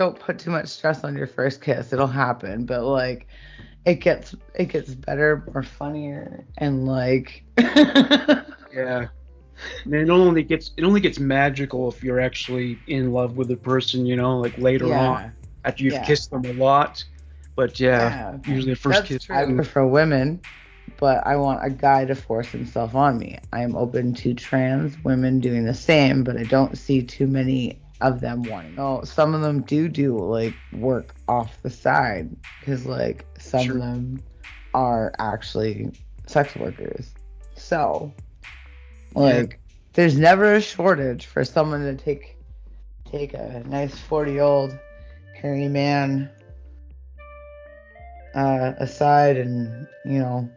don't put too much stress on your first kiss. It'll happen, but like it gets it gets better, or funnier, and like yeah. And it only gets it only gets magical if you're actually in love with the person, you know, like later Yeah. on after you've Yeah. kissed them a lot. But yeah, usually the first That's kiss. true. I prefer women, but I want a guy to force himself on me. I am open to trans women doing the same, but I don't see too many of them wanting. Oh, some of them do do like work off the side because like some Sure. of them are actually sex workers. So, like, there's never a shortage for someone to take take a nice 40 year old hairy man uh, aside and you know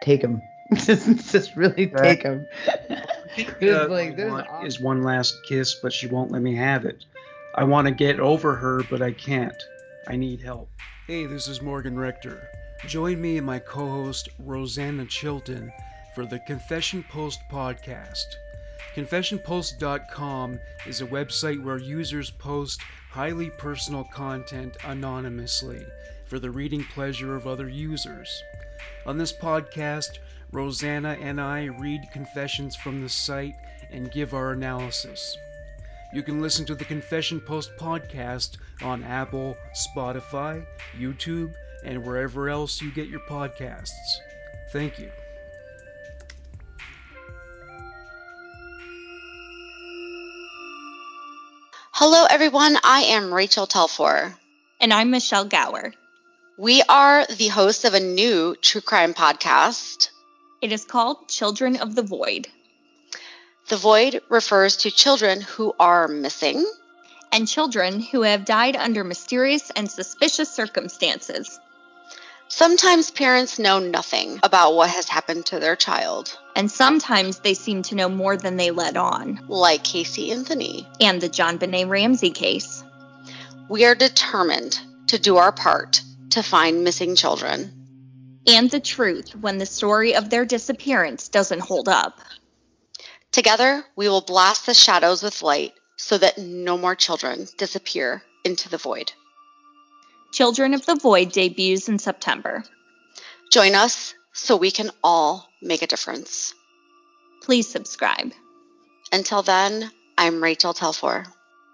take him just just really Right. take him Uh, like, I there's want is one last kiss, but she won't let me have it. I want to get over her, but I can't. I need help. Hey, this is Morgan Rector. Join me and my co host, Rosanna Chilton, for the Confession Post podcast. ConfessionPost.com is a website where users post highly personal content anonymously for the reading pleasure of other users. On this podcast, Rosanna and I read confessions from the site and give our analysis. You can listen to the Confession Post podcast on Apple, Spotify, YouTube, and wherever else you get your podcasts. Thank you. Hello, everyone. I am Rachel Telfor. And I'm Michelle Gower. We are the hosts of a new true crime podcast. It is called Children of the Void, The Void refers to children who are missing, and children who have died under mysterious and suspicious circumstances. Sometimes parents know nothing about what has happened to their child, And sometimes they seem to know more than they let on. like Casey Anthony. And the JonBenét Ramsey case. We are determined to do our part to find missing children. And the truth when the story of their disappearance doesn't hold up. Together, we will blast the shadows with light so that no more children disappear into the void. Children of the Void debuts in September. Join us so we can all make a difference. Please subscribe. Until then, I'm Rachel Telfor.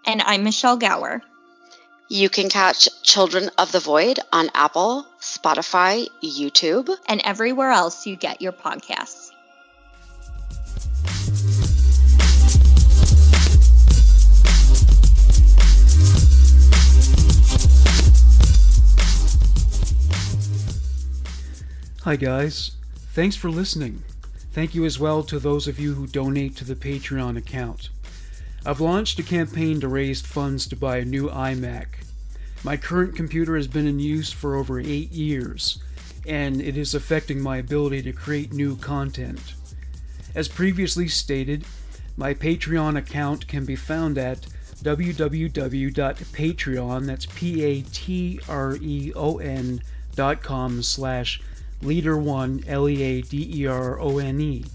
And I'm Michelle Gower. You can catch Children of the Void on Apple, Spotify, YouTube. And everywhere else you get your podcasts. Hi, guys. Thanks for listening. Thank you as well to those of you who donate to the Patreon account. I've launched a campaign to raise funds to buy a new iMac. My current computer has been in use for over eight years, and it is affecting my ability to create new content. As previously stated, my Patreon account can be found at www.patreon, that's P-A-T-R-E-O-N dot com slash leader1, L-E-A-D-E-R-O-N-E.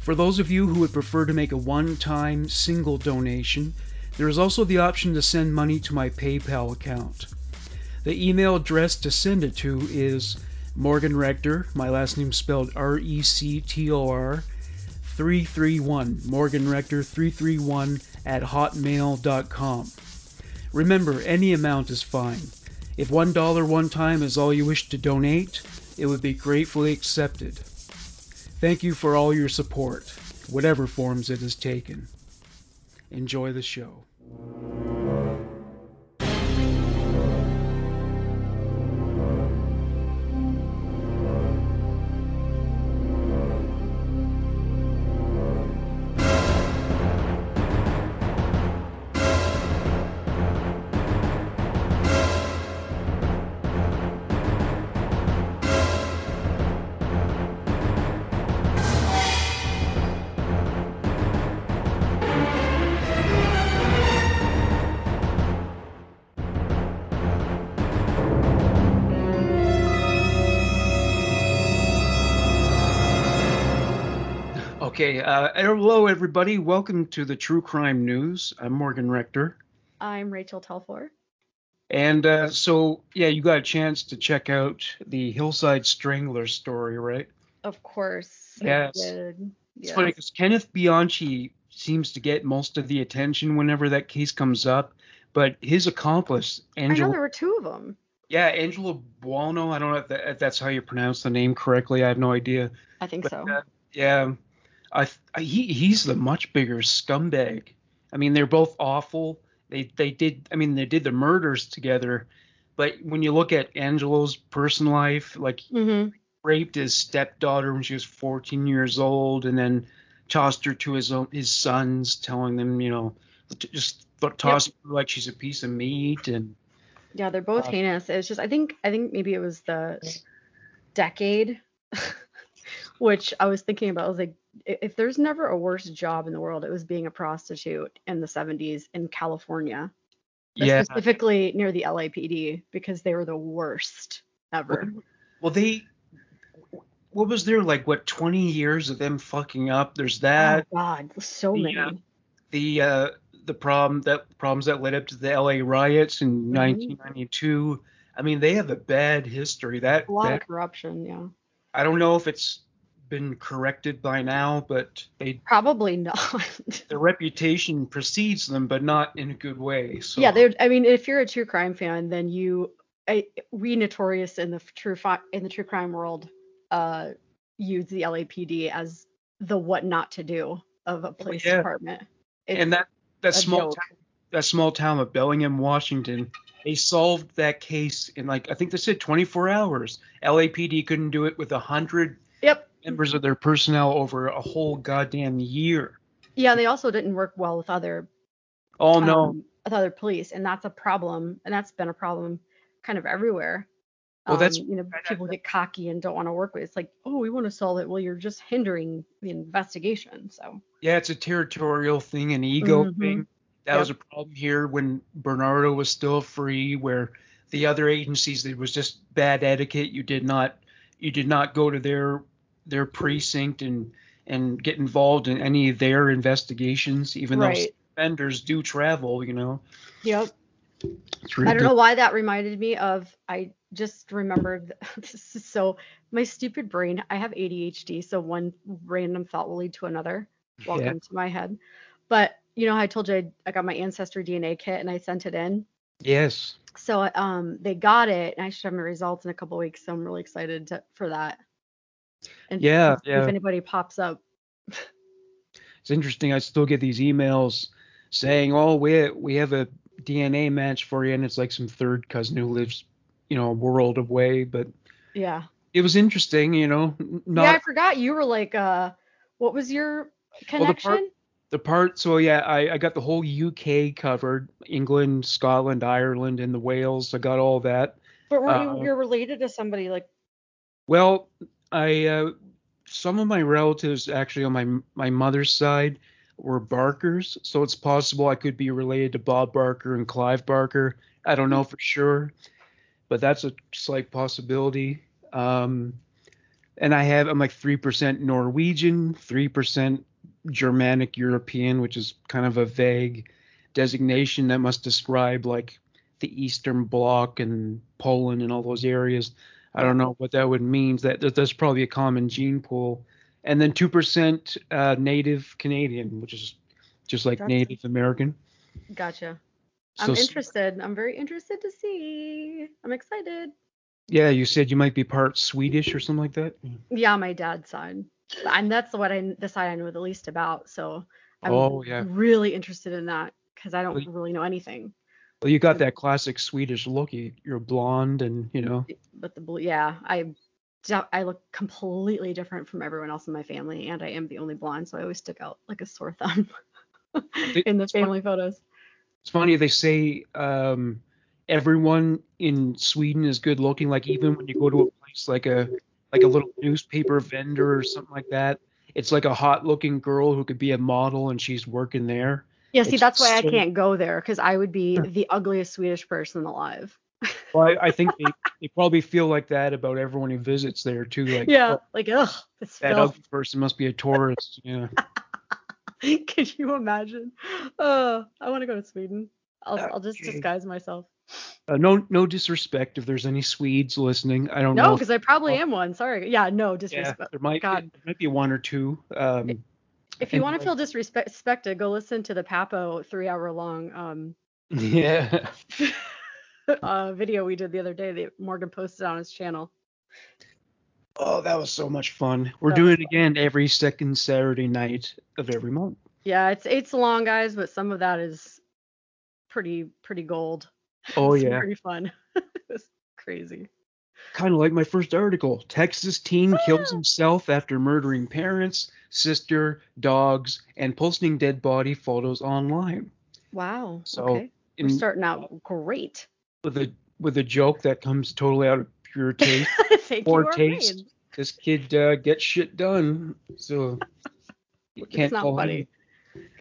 For those of you who would prefer to make a one-time single donation, there is also the option to send money to my PayPal account. The email address to send it to is Morgan Rector, my last name spelled R E C T O R, 331, Morgan Rector 331 at hotmail.com. Remember, any amount is fine. If $1 one time is all you wish to donate, it would be gratefully accepted. Thank you for all your support, whatever forms it has taken. Enjoy the show. Okay, uh, hello everybody. Welcome to the True Crime News. I'm Morgan Rector. I'm Rachel Telfor. And uh, so, yeah, you got a chance to check out the Hillside Strangler story, right? Of course. I Yes. It's funny because Kenneth Bianchi seems to get most of the attention whenever that case comes up, but his accomplice, I know Angelo, there were two of them. yeah, Angelo Buono, I don't know if, that, if that's how you pronounce the name correctly. I have no idea. I think But, so. uh, yeah, I, I he he's the much bigger scumbag. I mean, they're both awful. They they did. I mean, they did the murders together, but when you look at Angelo's personal life, like hmm raped his stepdaughter when she was 14 years old, and then tossed her to his own his sons, telling them, you know, to just toss her like she's a piece of meat, and Yeah, they're both Uh, heinous. It's just I think I think maybe it was the decade, which I was thinking about. I was like, if there's never a worse job in the world, it was being a prostitute in the 70s in California, yeah. specifically near the LAPD, because they were the worst ever. Well, they. What was there like? What 20 years of them fucking up? There's that. oh God, so the, many. uh, the uh, the problem that problems that led up to the LA riots in Mhm. 1992. I mean, they have a bad history. That, a lot that of corruption. Yeah. I don't know if it's been corrected by now, but they Probably not. their reputation precedes them, but not in a good way. So yeah, they're. I mean, if you're a true crime fan, then you, I, we notorious in the true fi- in the true crime world, uh, use the LAPD as the what not to do of a police yeah. department. It's and that that small town, that small town of Bellingham, Washington, they solved that case in like I think they said 24 hours. LAPD couldn't do it with a hundred Yep. Members of their personnel over a whole goddamn year. Yeah, they also didn't work well with other Oh no, um, with other police, and that's a problem, and that's been a problem kind of everywhere. Well, that's- Um, you know people get cocky and don't want to work with. It's like, oh, we want to solve it. Well, you're just hindering the investigation. So yeah, it's a territorial thing, an ego Mhm. thing. That was a problem here when Bernardo was still free, where the other agencies there was just bad etiquette. You did not you did not go to their their precinct and and get involved in any of their investigations, even though right. offenders do travel. You know, Yep. I don't know why that reminded me of. I just remembered. This is so my stupid brain. I have ADHD, so one random thought will lead to another. Welcome Yeah. to my head. But you know, I told you I, I got my ancestry DNA kit and I sent it in. Yes. So um, they got it, and I should have my results in a couple weeks. So I'm really excited to, for that. And Yeah, if, yeah. if anybody pops up, It's interesting. I still get these emails saying, "Oh, we we have a DNA match for you," and it's like some third cousin who lives, you know, a world away. But yeah. it was interesting, you know. Not yeah, I forgot you were like, uh, what was your the connection? part- the part. So yeah, I I got the whole UK covered: England, Scotland, Ireland, and the Wales. I got all that. but were uh, you you're related to somebody like? Well, I uh, some of my relatives actually on my my mother's side were Barkers, so it's possible I could be related to Bob Barker and Clive Barker. I don't know for sure, but that's a slight possibility. Um, and I have I'm like three percent Norwegian, three percent Germanic European, which is kind of a vague designation that must describe like the Eastern Bloc and Poland and all those areas. I don't know what that would mean. That that- that's probably a common gene pool. and then two percent uh, Native Canadian, which is just like That's- Native American. Gotcha. I'm interested. I'm very interested to see. I'm excited. Yeah, you said you might be part Swedish or something like that. Yeah, my dad's side. And that's what I the side I know the least about. So I'm Oh, yeah. really interested in that because I don't really know anything. Well, you got that classic Swedish look. You, you're blonde, and you know. But the blue, yeah, I I look completely different from everyone else in my family, and I am the only blonde, so I always stick out like a sore thumb in the family photos. It's funny they say um, everyone in Sweden is good looking. Like even when you go to a place like a like a little newspaper vendor or something like that, it's like a hot looking girl who could be a model and she's working there. Yeah, see, It's that's why I can't go there because I would be the ugliest Swedish person alive. Well, I, I think they, they probably feel like that about everyone who visits there too. Like, yeah, oh, like ugh, that filth. ugly person must be a tourist. Yeah. Can you imagine? Uh, I want to go to Sweden. I'll, I'll just disguise myself. Uh, no, no disrespect if there's any Swedes listening. I don't No, know. because I probably Oh. am one. Sorry. Yeah, no yeah, disrespect. there might God. there might be one or two. Um, If you want to feel disrespected, go listen to the Papo three-hour-long um, yeah. uh, video we did the other day that Morgan posted on his channel. Oh, that was so much fun. We're That doing it again every second Saturday night of every month. Yeah, it's it's long, guys, but some of that is pretty pretty gold. Oh It's yeah, pretty fun. it's crazy. kind of like my first article. Texas teen kills Ah. himself after murdering parents, sister, dogs, and posting dead body photos online. Wow. So, okay. We're starting out great. with a with a joke that comes totally out of pure taste. You, taste. this kid uh, gets shit done. So you can't call funny. him.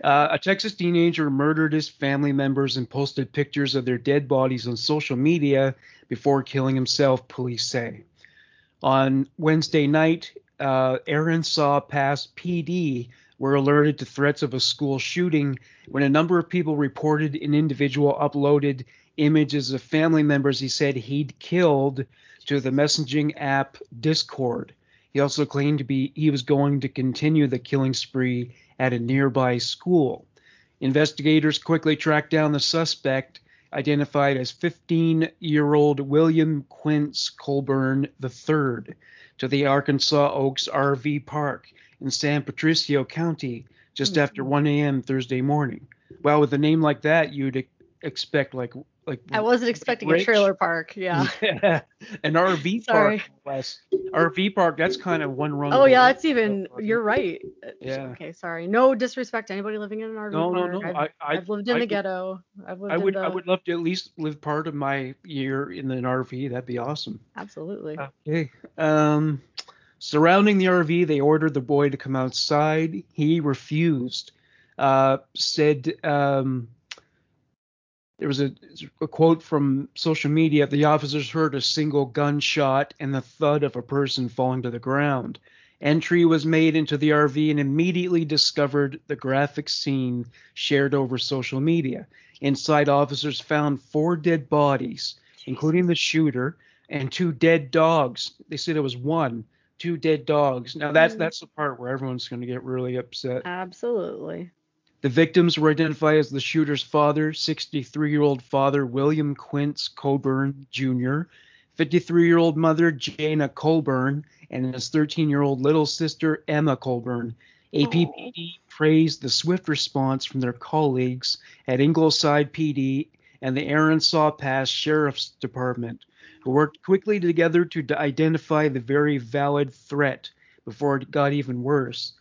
Uh, a Texas teenager murdered his family members and posted pictures of their dead bodies on social media before killing himself, police say. On Wednesday night, uh, saw Pass PD were alerted to threats of a school shooting when a number of people reported an individual uploaded images of family members he said he'd killed to the messaging app Discord. He also claimed to be he was going to continue the killing spree at a nearby school. Investigators quickly tracked down the suspect, identified as 15-year-old William Quince Colburn III, to the Arkansas Oaks RV Park in San Patricio County just hmm. after 1 a.m. Thursday morning. Well, with a name like that, you'd expect like like I wasn't expecting a trailer park. Yeah. yeah. an RV Sorry. park. no Less. RV park. That's kind of one rung. Oh yeah, that's even. You're right. Yeah. Okay, sorry. No disrespect to anybody living in an RV No, no, park. no. I've, I, I've lived in I the would- ghetto. I've lived I would, the. I would love to at least live part of my year in an RV. That'd be awesome. Absolutely. Okay. Um, surrounding the RV, they ordered the boy to come outside. He refused. Uh, said um, there was a, a quote from social media. The officers heard a single gunshot and the thud of a person falling to the ground. Entry was made into the RV and immediately discovered the graphic scene shared over social media. Inside, officers found four dead bodies, including the shooter, and two dead dogs. They said it was one, two dead dogs. Now that's Mhm. that's the part where everyone's going to get really upset. Absolutely. The victims were identified as the shooter's father, 63-year-old father William Quince Colburn Jr., 53-year-old mother Jana Colburn, and his 13-year-old little sister Emma Colburn. APPD praised the swift response from their colleagues at Ingleside PD and the Arkansas Pass Sheriff's Department, who worked quickly together to identify the very valid threat before it got even worse.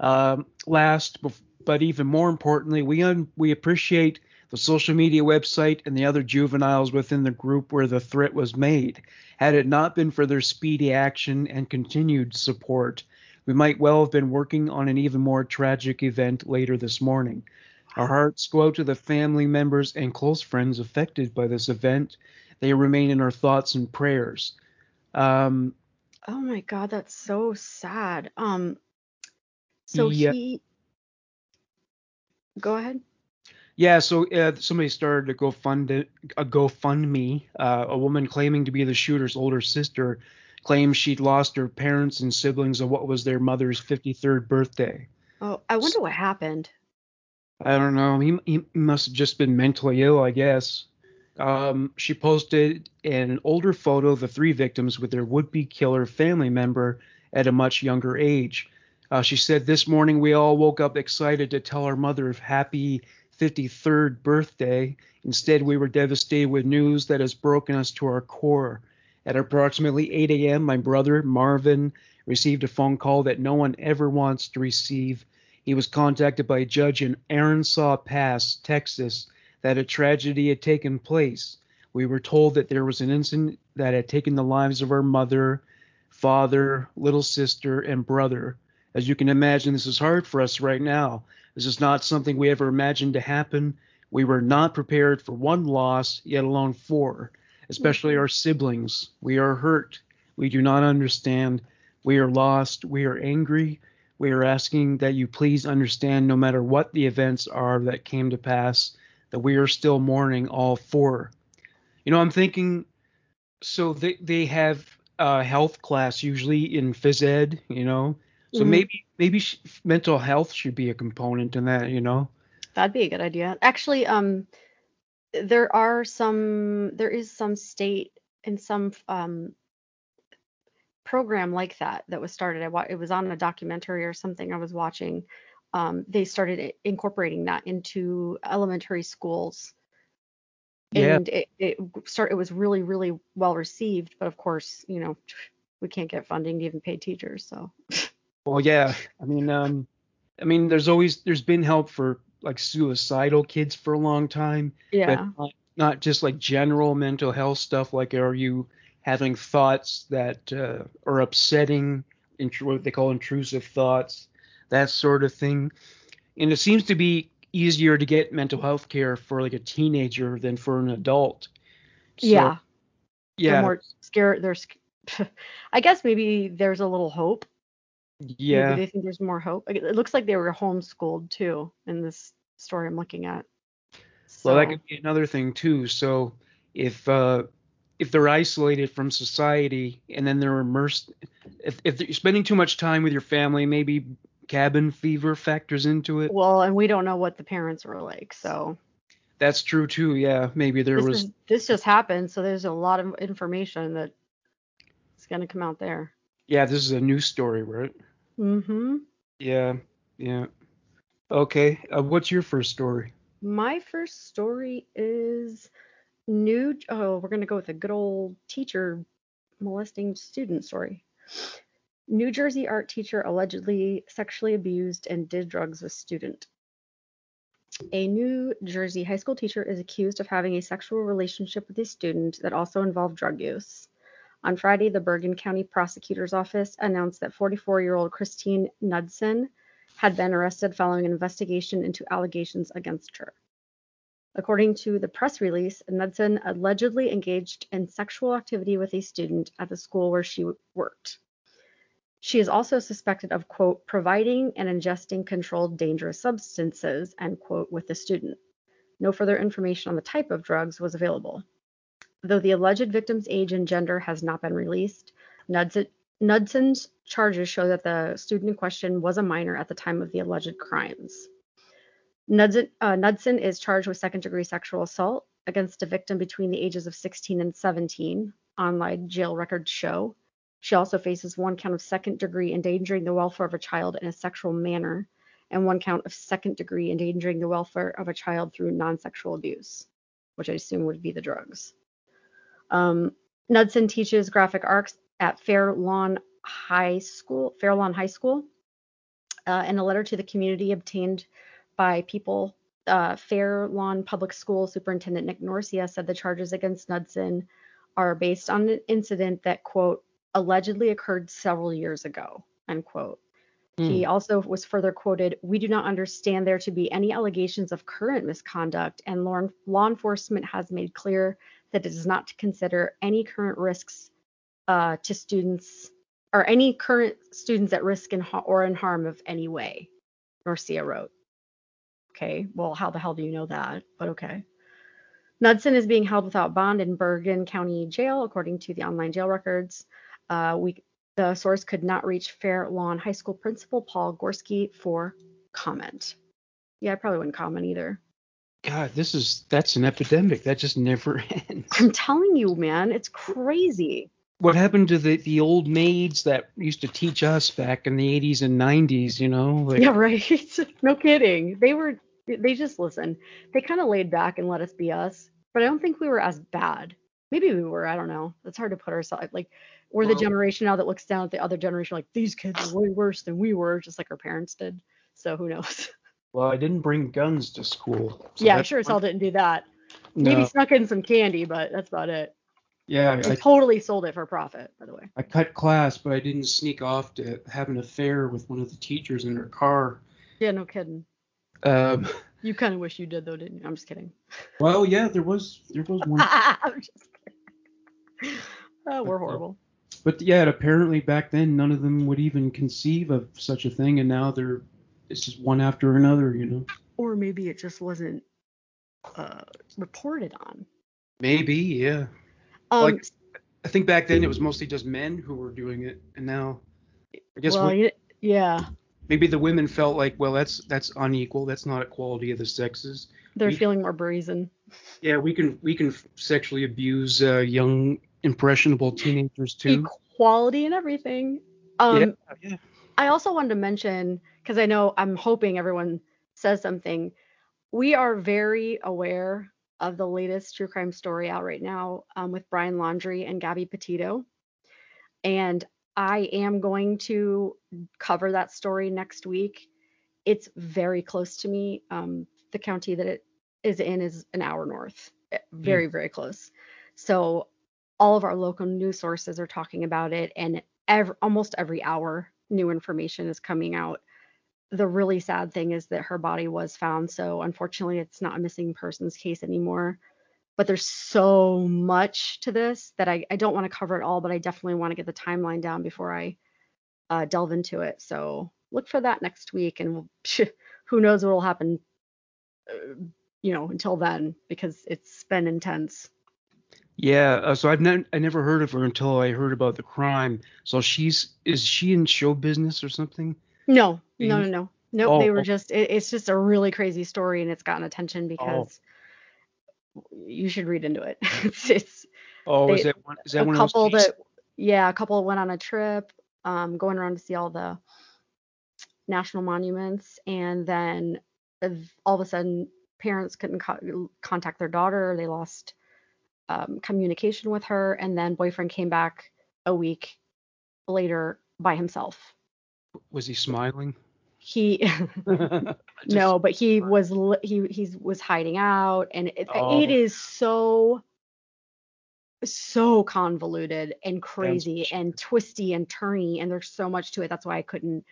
Um, last, but even more importantly, we un- we appreciate the social media website and the other juveniles within the group where the threat was made. Had it not been for their speedy action and continued support, we might well have been working on an even more tragic event later this morning. Our hearts go out to the family members and close friends affected by this event. They remain in our thoughts and prayers. Um, Oh my god, that's so sad. Um. So Yeah. he. Go ahead. Yeah, so uh, somebody started a GoFund a GoFundMe. Uh, a woman claiming to be the shooter's older sister claims she'd lost her parents and siblings on what was their mother's 53rd birthday. Oh, I wonder what happened. I don't know. He, he must have just been mentally ill, I guess. Um, she posted an older photo of the three victims with their would be killer family member at a much younger age. Uh, she said, This morning we all woke up excited to tell our mother of happy 53rd birthday. Instead, we were devastated with news that has broken us to our core. At approximately 8 a.m., my brother, Marvin, received a phone call that no one ever wants to receive. He was contacted by a judge in Arkansas Pass, Texas, that a tragedy had taken place. We were told that there was an incident that had taken the lives of our mother, father, little sister, and brother. As you can imagine, this is hard for us right now. This is not something we ever imagined to happen. We were not prepared for one loss, yet alone four, especially mm-hmm. our siblings. We are hurt. We do not understand. We are lost. We are angry. We are asking that you please understand, no matter what the events are that came to pass, that we are still mourning all four. You know, I'm thinking, so they they have a health class usually in phys ed, you know, so Mhm. maybe maybe sh- mental health should be a component in that, you know. That'd be a good idea. Actually, um, there are some, there is some state and some um program like that that was started. I wa- it was on a documentary or something I was watching. Um, they started incorporating that into elementary schools, Yeah. and it it start it was really really well received. But of course, you know, we can't get funding to even pay teachers, so Well, yeah. I mean, um, I mean, there's always there's been help for like suicidal kids for a long time, yeah. but not, not just like general mental health stuff. Like, are you having thoughts that uh, are upsetting, what they call intrusive thoughts, that sort of thing? And it seems to be easier to get mental health care for like a teenager than for an adult. So, yeah. They're Yeah. more scared. They're, I guess maybe there's a little hope. Yeah. Maybe they think there's more hope. It looks like they were homeschooled too in this story I'm looking at. Well, that could be another thing too. So if uh, if they're isolated from society and then they're immersed, if if you're spending too much time with your family, maybe cabin fever factors into it. well, and we don't know what the parents were like. So That's true too. Yeah, maybe there this was. is this just happened. So there's a lot of information that is gonna come out there. Yeah, this is a news story, right? Mm-hmm. Yeah, yeah. Okay, uh, what's your first story? My first story is new. Oh, we're gonna go with a good old teacher molesting student story. New Jersey art teacher allegedly sexually abused and did drugs with student. A New Jersey high school teacher is accused of having a sexual relationship with a student that also involved drug use. On Friday, the Bergen County Prosecutor's Office announced that 44 year old Christine Knudsen had been arrested following an investigation into allegations against her. According to the press release, Knudsen allegedly engaged in sexual activity with a student at the school where she worked. She is also suspected of, quote, providing and ingesting controlled dangerous substances, end quote, with the student. No further information on the type of drugs was available. Though the alleged victim's age and gender has not been released, Knudsen's charges show that the student in question was a minor at the time of the alleged crimes. Knudsen, uh, Knudsen is charged with second degree sexual assault against a victim between the ages of 16 and 17, online jail records show. She also faces one count of second degree endangering the welfare of a child in a sexual manner and one count of second degree endangering the welfare of a child through non sexual abuse, which I assume would be the drugs. Um, Knudsen teaches graphic arts at Fair Lawn High School, Fair Lawn High School. Uh, in a letter to the community obtained by people, uh, Fair Lawn Public School Superintendent Nick Norcia said the charges against Knudsen are based on an incident that, quote, allegedly occurred several years ago, end quote. He also was further quoted, We do not understand there to be any allegations of current misconduct, and law, law enforcement has made clear that it does not consider any current risks uh, to students or any current students at risk in, ha- or in harm of any way, Norcia wrote. Okay, well, how the hell do you know that? But okay. Knudsen is being held without bond in Bergen County Jail, according to the online jail records. Uh, we the source could not reach Fair Lawn High School principal Paul Gorski for comment. Yeah, I probably wouldn't comment either. God, this is that's an epidemic. That just never ends. I'm telling you, man, it's crazy. What happened to the, the old maids that used to teach us back in the 80s and 90s? You know, like, Yeah, right. no kidding. They were they just listened. They kind of laid back and let us be us, but I don't think we were as bad. Maybe we were. I don't know. It's hard to put ourselves like we're the generation now that looks down at the other generation like these kids are way worse than we were, just like our parents did. So who knows? well, I didn't bring guns to school. so yeah, that's sure as hell didn't do that. Maybe snuck in some candy, but that's about it. Yeah, And I, totally sold it for profit, by the way. I cut class, but I didn't sneak off to have an affair with one of the teachers in her car. Yeah, no kidding. Um, You kind of wish you did though, didn't you? I'm just kidding. well, yeah, there was there was one, I'm just kidding. Oh, we're horrible. but yeah, apparently back then none of them would even conceive of such a thing, and now they're it's just one after another, you know. Or maybe it just wasn't uh, reported on. Maybe, yeah. Um, Like, I think back then it was mostly just men who were doing it, and now I guess well, yeah, maybe the women felt like, well, that's that's unequal. That's not equality of the sexes. they're We- feeling more brazen. Yeah, we can we can sexually abuse uh, young impressionable teenagers too. Equality and everything. Um, yeah, yeah. I also wanted to mention because I know I'm hoping everyone says something. We are very aware of the latest true crime story out right now um, with Brian Laundrie and Gabby Petito, and I am going to cover that story next week. It's very close to me. Um, the county that it is in is an hour north, eh, very very close. So all of our local news sources are talking about it, and ev- almost every hour new information is coming out. The really sad thing is that her body was found, so unfortunately, it's not a missing persons case anymore. But there's so much to this that I, I don't want to cover it all, but I definitely want to get the timeline down before I uh, delve into it. So look for that next week, and we'll, who knows what will happen, uh, you know, until then because it's been intense. Yeah, uh, so I've I never heard of her until I heard about the crime. So she's is she in show business or something? No, no, no, no. Nope, Oh, they were oh. just it, it's just a really crazy story and it's gotten attention because you should read into it. it's it's Oh, is that one? Is that a one couple of those? that yeah, a couple went on a trip, um, going around to see all the national monuments and then all of a sudden parents couldn't co- contact their daughter, they lost um, communication with her and then boyfriend came back a week later by himself. Was he smiling? He no, but he was he he was hiding out, and it, Oh. it is so so convoluted and crazy sure. and twisty and turny, and there's so much to it. That's why I couldn't.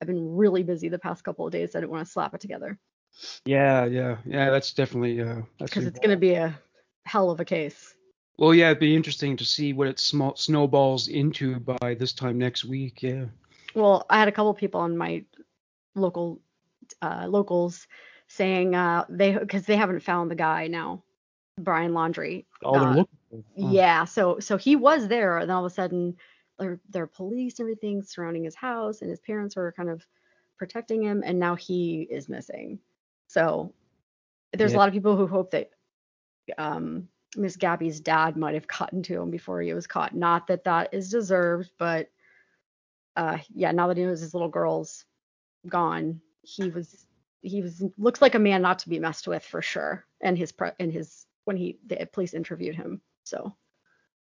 I've been really busy the past couple of days. I didn't want to slap it together Yeah, yeah, yeah. That's definitely uh. Because it's going to be a hell of a case. Well, yeah, it'd be interesting to see what it small snowballs into by this time next week. Yeah. Well, I had a couple people on my local uh, locals saying uh, they because they haven't found the guy now, Brian Laundrie. Oh, Uh, looking. Yeah, so so he was there, and all of a sudden, there there are police and everything surrounding his house, and his parents were kind of protecting him, and now he is missing. So there's Yeah. a lot of people who hope that um, Miss Gabby's dad might have gotten to him before he was caught. Not that that is deserved, but uh, yeah, now that he knows his little girl's gone, he was he was looks like a man not to be messed with for sure. And his pre- and his when he the police interviewed him, so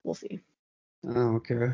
we'll see. Oh, okay.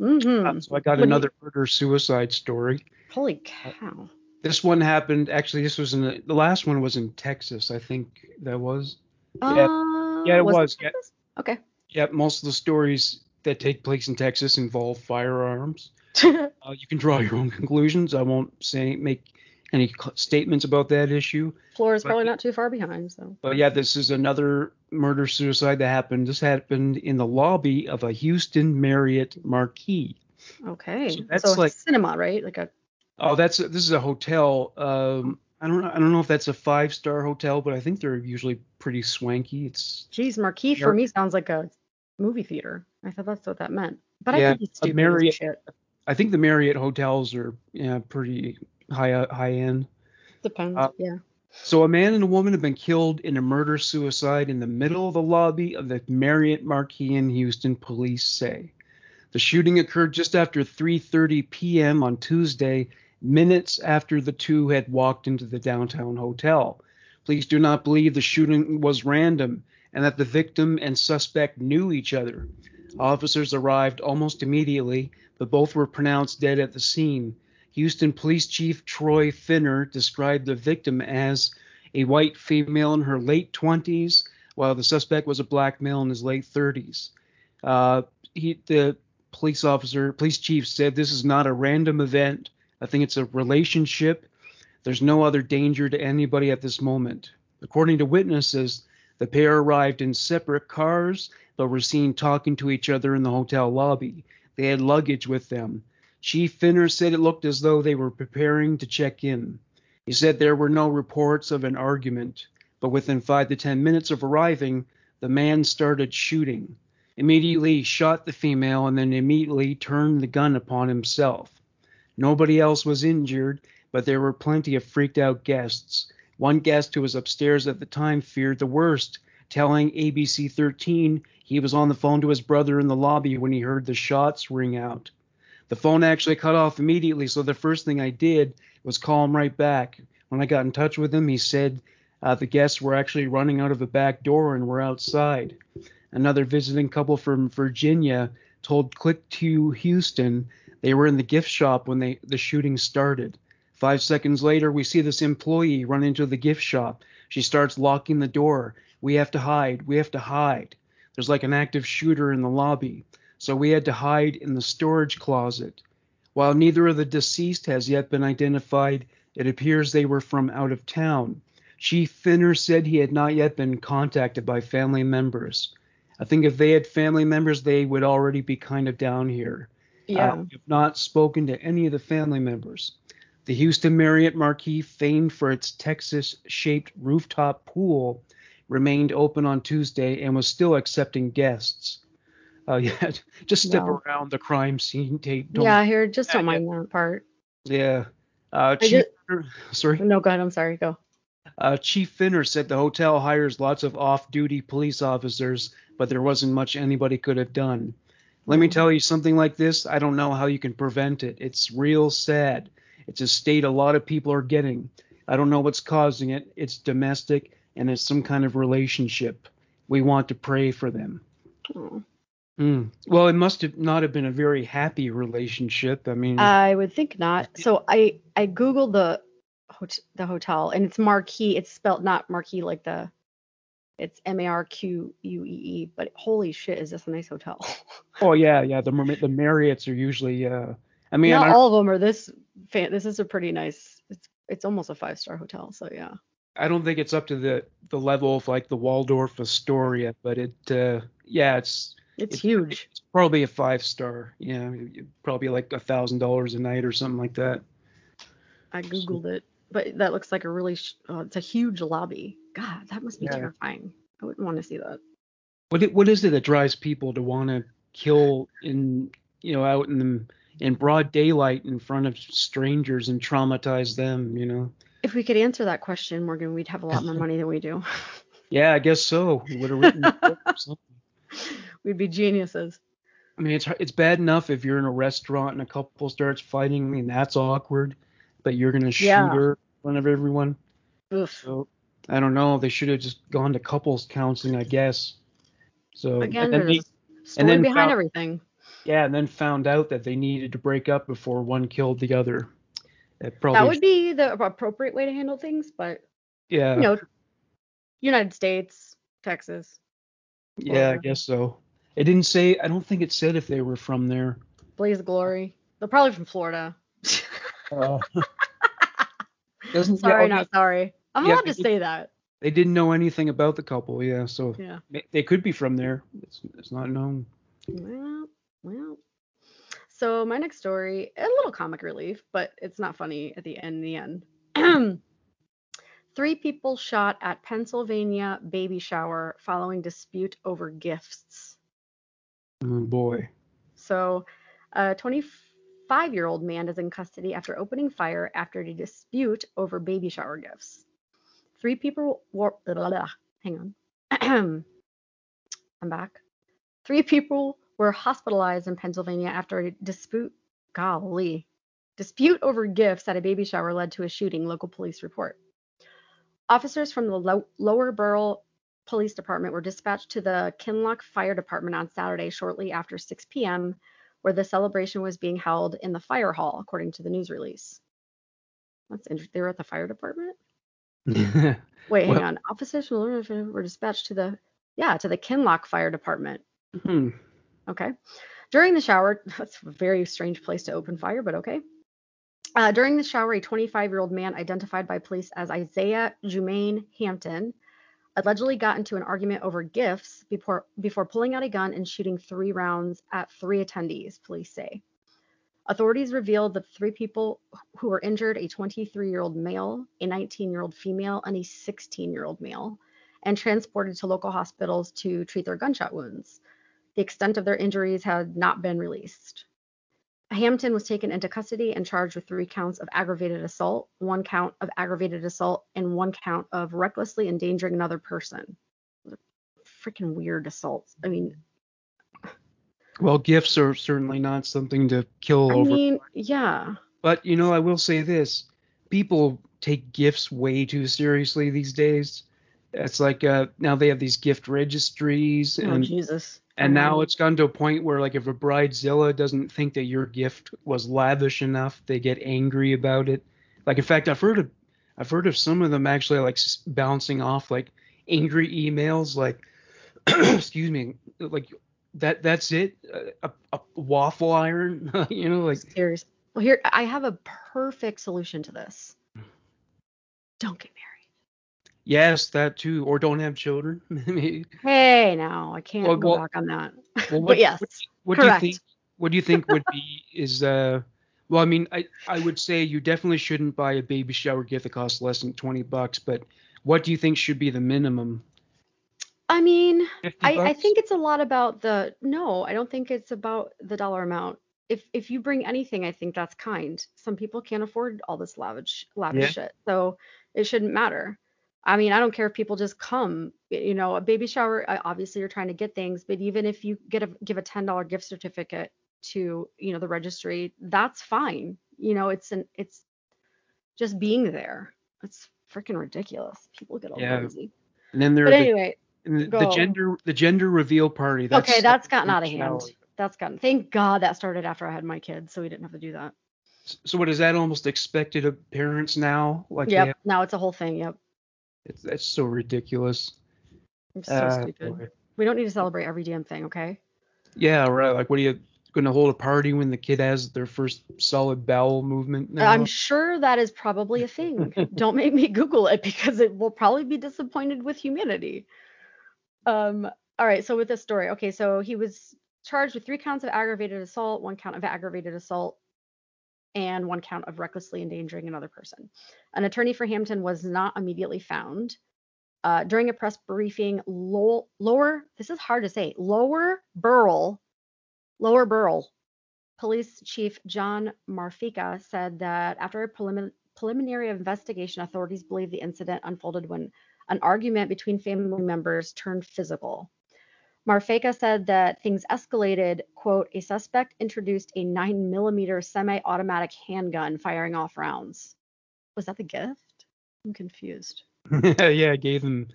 Mm-hmm. So I got What do you- another murder suicide story. Holy cow! This one happened. Actually, this was in the, the last one was in Texas. I think that was. Yeah. Uh, Yeah, it was was, yeah. Okay. Yeah, most of the stories that take place in Texas involve firearms. uh, you can draw your own conclusions. I won't say make any statements about that issue. Florida's But- probably not too far behind, so. But yeah, this is another murder suicide that happened. This happened in the lobby of a Houston Marriott Marquis. Okay. So So, that's it's like- cinema, right? Like a Oh, that's this is a hotel. Um, I don't know. I don't know if that's a five star hotel, but I think they're usually pretty swanky. It's geez, marquee for me sounds like a movie theater. I thought that's what that meant. But Yeah, I think it's stupid. Marriott- shit. I think the Marriott hotels are yeah pretty high high end. Depends. uh, yeah. So a man and a woman have been killed in a murder suicide in the middle of the lobby of the Marriott Marquis in Houston, police say. The shooting occurred just after 3:30 p.m. on Tuesday, minutes after the two had walked into the downtown hotel. Police do not believe the shooting was random and that the victim and suspect knew each other. Officers arrived almost immediately, but both were pronounced dead at the scene. Houston Police Chief Troy Finner described the victim as a white female in her late 20s, while the suspect was a black male in his late 30s. Uh, he, the police officer, police chief said this is not a random event. I think it's a relationship. There's no other danger to anybody at this moment. According to witnesses, the pair arrived in separate cars, but were seen talking to each other in the hotel lobby. They had luggage with them. Chief Finner said it looked as though they were preparing to check in. He said there were no reports of an argument, but within five to ten minutes of arriving, the man started shooting. Immediately shot the female and then immediately turned the gun upon himself. Nobody else was injured, but there were plenty of freaked out guests. One guest who was upstairs at the time feared the worst, telling ABC 13 he was on the phone to his brother in the lobby when he heard the shots ring out. The phone actually cut off immediately, so the first thing I did was call him right back. When I got in touch with him, he said uh, the guests were actually running out of a back door and were outside. Another visiting couple from Virginia told Click2Houston they were in the gift shop when they the shooting started. Five seconds later, we see this employee run into the gift shop. She starts locking the door. We have to hide. We have to hide. There's like an active shooter in the lobby, so we had to hide in the storage closet. While neither of the deceased has yet been identified, it appears they were from out of town. Chief Finner said he had not yet been contacted by family members. I think if they had family members, they would already be kind of down here. Yeah. Uh, have not spoken to any of the family members. The Houston Marriott Marquis, famed for its Texas shaped rooftop pool, remained open on Tuesday and was still accepting guests. Uh, yeah, just step No. around the crime scene. Take, yeah, here, just don't mind that part. Yeah. Uh, Chief, just- Finner- sorry. No, go ahead. I'm sorry. Go. Uh, Chief Finner said the hotel hires lots of off-duty police officers, but there wasn't much anybody could have done. Let me tell you something like this. I don't know how you can prevent it. It's real sad. It's a state a lot of people are getting. I don't know what's causing it. It's domestic and it's some kind of relationship. We want to pray for them. Oh. Hmm. Well, it must have not have been a very happy relationship. I mean, I would think not. So I I googled the hot- the hotel and it's Marquee. It's spelled not Marquee like the. It's M A R Q U E E. But holy shit, is this a nice hotel? oh yeah, yeah. The the Marriotts are usually. Uh, I mean, not don't- all of them are this. Fan- this is a pretty nice. It's it's almost a five star hotel. So yeah. I don't think it's up to the the level of like the Waldorf Astoria, but it uh yeah, it's It's huge. it's probably a five star. Yeah, probably like a thousand dollars a night or something like that. I googled it, but that looks like a really. Sh- oh, it's a huge lobby. God, that must be Yeah. terrifying. I wouldn't want to see that. What it, what is it that drives people to want to kill in you know out in the in broad daylight in front of strangers and traumatize them? You know. If we could answer that question, Morgan, we'd have a lot more money than we do. Yeah, I guess so. We would have written. a book or something. We'd be geniuses. I mean, it's it's bad enough if you're in a restaurant and a couple starts fighting. I mean, that's awkward. But you're gonna shoot Yeah. her in front of everyone. Oof. So I don't know. They should have just gone to couples counseling, I guess. So Again, and then they- there's a then behind found- everything. yeah, and then found out that they needed to break up before one killed the other. That probably That would be the appropriate way to handle things, but yeah you know, United States, Texas. yeah I guess so. It didn't say. I don't think it said if they were from there. Blaze of Glory. They're probably from Florida. Uh, doesn't sorry, yeah, not sorry. I'm Yeah, allowed to say that. They didn't know anything about the couple. Yeah, so Yeah. they could be from there. It's, it's not known. Well, well. So my next story, a little comic relief, but it's not funny at the end. In the end, three people shot at Pennsylvania baby shower following dispute over gifts. Oh boy. So, a 25 year old man is in custody after opening fire after a dispute over baby shower gifts. Three people were. blah, blah, hang on. I'm back. Three people were hospitalized in Pennsylvania after a dispute. Golly. Dispute over gifts at a baby shower led to a shooting, local police report. Officers from the Low- Lower Borough Police Department were dispatched to the Kinloch Fire Department on Saturday shortly after 6 p.m., where the celebration was being held in the fire hall, according to the news release. That's interesting. They were at the fire department? Wait, Well- hang on. Officers from the Lower- were dispatched to the, yeah, to the Kinloch Fire Department. Hmm. Okay. During the shower, that's a very strange place to open fire, but okay. Uh, during the shower, a 25 year old man identified by police as Isaiah Jumaine Hampton allegedly got into an argument over gifts before, before pulling out a gun and shooting three rounds at three attendees, police say. Authorities revealed that three people who were injured a 23 year old male, a 19 year old female, and a 16 year old male, and transported to local hospitals to treat their gunshot wounds. The extent of their injuries had not been released. Hampton was taken into custody and charged with three counts of aggravated assault, one count of aggravated assault, and one count of recklessly endangering another person. Freaking weird assaults. I mean, Well, gifts are certainly not something to kill I over. mean, yeah. But you know, I will say this: people take gifts way too seriously these days. It's like uh, now they have these gift registries, Oh and Jesus. and now it's gone to a point where like if a bridezilla doesn't think that your gift was lavish enough, they get angry about it. Like in fact, I've heard of I've heard of some of them actually like bouncing off like angry emails, like excuse me, like that that's it, a, a waffle iron, you know, like serious. Well, here I have a perfect solution to this. Don't get. Yes, that too. Or don't have children. Hey, now I can't Well, go well- back on that. Well, but yes, What, what do you think? What do you think would be is uh? Well, I mean, I I would say you definitely shouldn't buy a baby shower gift that costs less than twenty bucks. But what do you think should be the minimum? I mean, I, I think it's a lot about the no, I don't think it's about the dollar amount. If if you bring anything, I think that's kind. Some people can't afford all this lavish lavish Yeah. shit. So it shouldn't matter. I mean, I don't care if people just come. You know, a baby shower, obviously you're trying to get things, but even if you get a give a $10 gift certificate to, you know, the registry, that's fine. You know, it's an it's just being there. It's freaking ridiculous. People get all Yeah. crazy. And then there But anyway, the, the gender the gender reveal party. That's okay, that's gotten out of hand. That's gotten. Thank God that started after I had my kids, so we didn't have to do that. So what is that almost expected of parents now? Like yep. have- Now it's a whole thing. Yep. It's, that's so ridiculous. It's so Ah, stupid. boy. We don't need to celebrate every damn thing, okay? Yeah, right. Like, what are you going to hold a party when the kid has their first solid bowel movement? Now? I'm sure that is probably a thing. don't make me Google it because it will probably be disappointed with humanity. Um. All right. So with this story, okay. So he was charged with three counts of aggravated assault, one count of aggravated assault, and one count of recklessly endangering another person. An attorney for Hampton was not immediately found. Uh, during a press briefing, Low, lower, this is hard to say, lower Burl, lower Burl, police chief John Marhefka said that after a prelimin- preliminary investigation, authorities believe the incident unfolded when an argument between family members turned physical. Marhefka said that things escalated, quote, a suspect introduced a 9 millimeter semi automatic handgun firing off rounds. Was that the gift? I'm confused. yeah, I gave him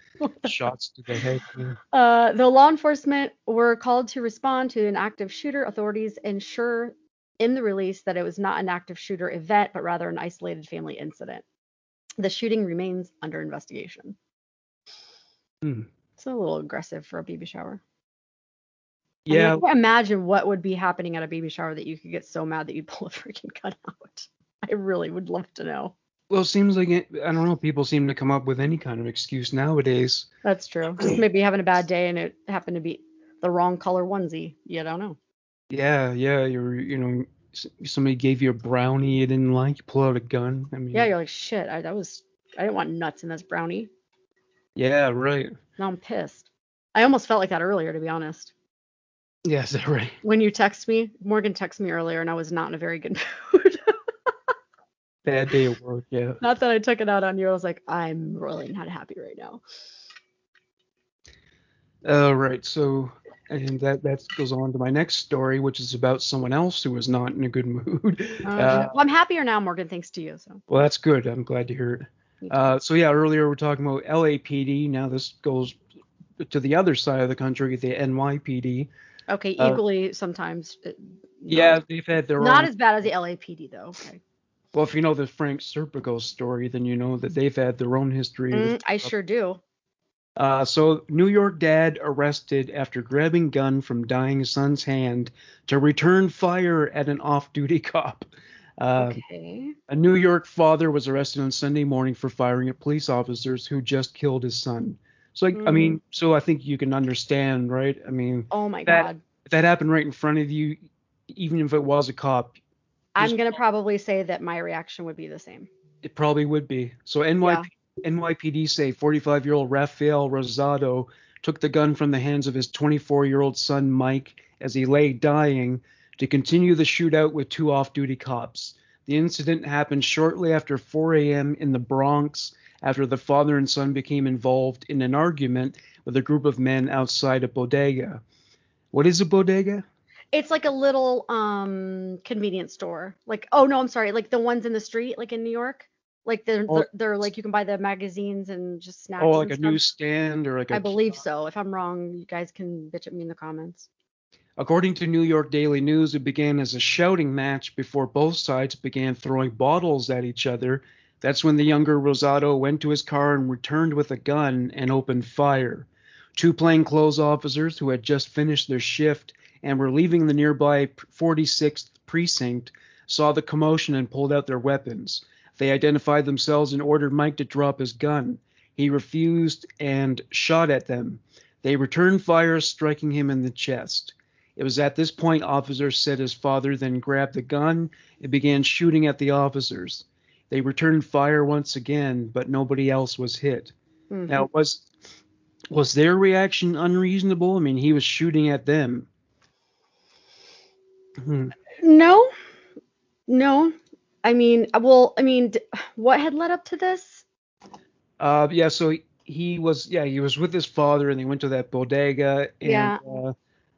shots to the head. yeah. Uh, the law enforcement were called to respond to an active shooter. Authorities ensure in the release that it was not an active shooter event, but rather an isolated family incident. The shooting remains under investigation. Hmm. It's a little aggressive for a baby shower. I mean, Yeah, I imagine what would be happening at a baby shower that you could get so mad that you'd pull a freaking gun out. I really would love to know. well, it seems like it, I don't know. People seem to come up with any kind of excuse nowadays. That's true. Just maybe having a bad day and it happened to be the wrong color onesie. You don't know. Yeah, yeah. You're, you know, somebody gave you a brownie you didn't like. You pull out a gun. I mean, Yeah, you're like shit. I that was I didn't want nuts in this brownie. yeah, right. Now I'm pissed. I almost felt like that earlier, to be honest. That right? When you text me, Morgan texted me earlier, and I was not in a very good mood. Bad day at work. Yeah. not that I took it out on you. I was like, I'm really not happy right now. All right. So, and that that goes on to my next story, which is about someone else who was not in a good mood. Uh, Uh, well, I'm happier now, Morgan, thanks to you. So well, that's good. I'm glad to hear it. Uh, so yeah, earlier we are talking about LAPD. Now this goes to the other side of the country, the NYPD. Okay, uh, equally sometimes. uh, Yeah, not, they've had their own not own. as bad as the LAPD though. Okay, well, if you know the Frank Serpico story, then you know that they've had their own history. Mm, I sure do. Uh, so, New York dad arrested after grabbing gun from dying son's hand to return fire at an off-duty cop. Uh, Okay. A New York father was arrested on Sunday morning for firing at police officers who just killed his son. So, like, I mean, mm. so I think you can understand, right? I mean, Oh my that- God. if that happened right in front of you, even if it was a cop, I'm gonna probably say that my reaction would be the same. it probably would be. So NYP, NYPD say 45-year-old Rafael Rosado took the gun from the hands of his 24-year-old son Mike as he lay dying to continue the shootout with two off-duty cops. The incident happened shortly after 4 a.m. in the Bronx after the father and son became involved in an argument with a group of men outside a bodega. What is a bodega? It's like a little um convenience store. Like oh no, I'm sorry, like the ones in the street, like in New York. Like they're Oh. they're, like you can buy the magazines and just snacks. Oh, like a stuff. newsstand or like a I believe so. If I'm wrong, you guys can bitch at me in the comments. According to New York Daily News, it began as a shouting match before both sides began throwing bottles at each other. That's when the younger Rosado went to his car and returned with a gun and opened fire. Two plainclothes officers who had just finished their shift and were leaving the nearby 46th precinct saw the commotion and pulled out their weapons. They identified themselves and ordered Mike to drop his gun. He refused and shot at them. They returned fire, striking him in the chest. It was at this point officers said his father then grabbed the gun and began shooting at the officers. They returned fire once again, but nobody else was hit. Mhm. Now was was their reaction unreasonable? I mean, he was shooting at them. Hmm. No, no. I mean, well, I mean, what had led up to this? Uh, yeah, so he, he was yeah he was with his father and they went to that bodega and Yeah. uh,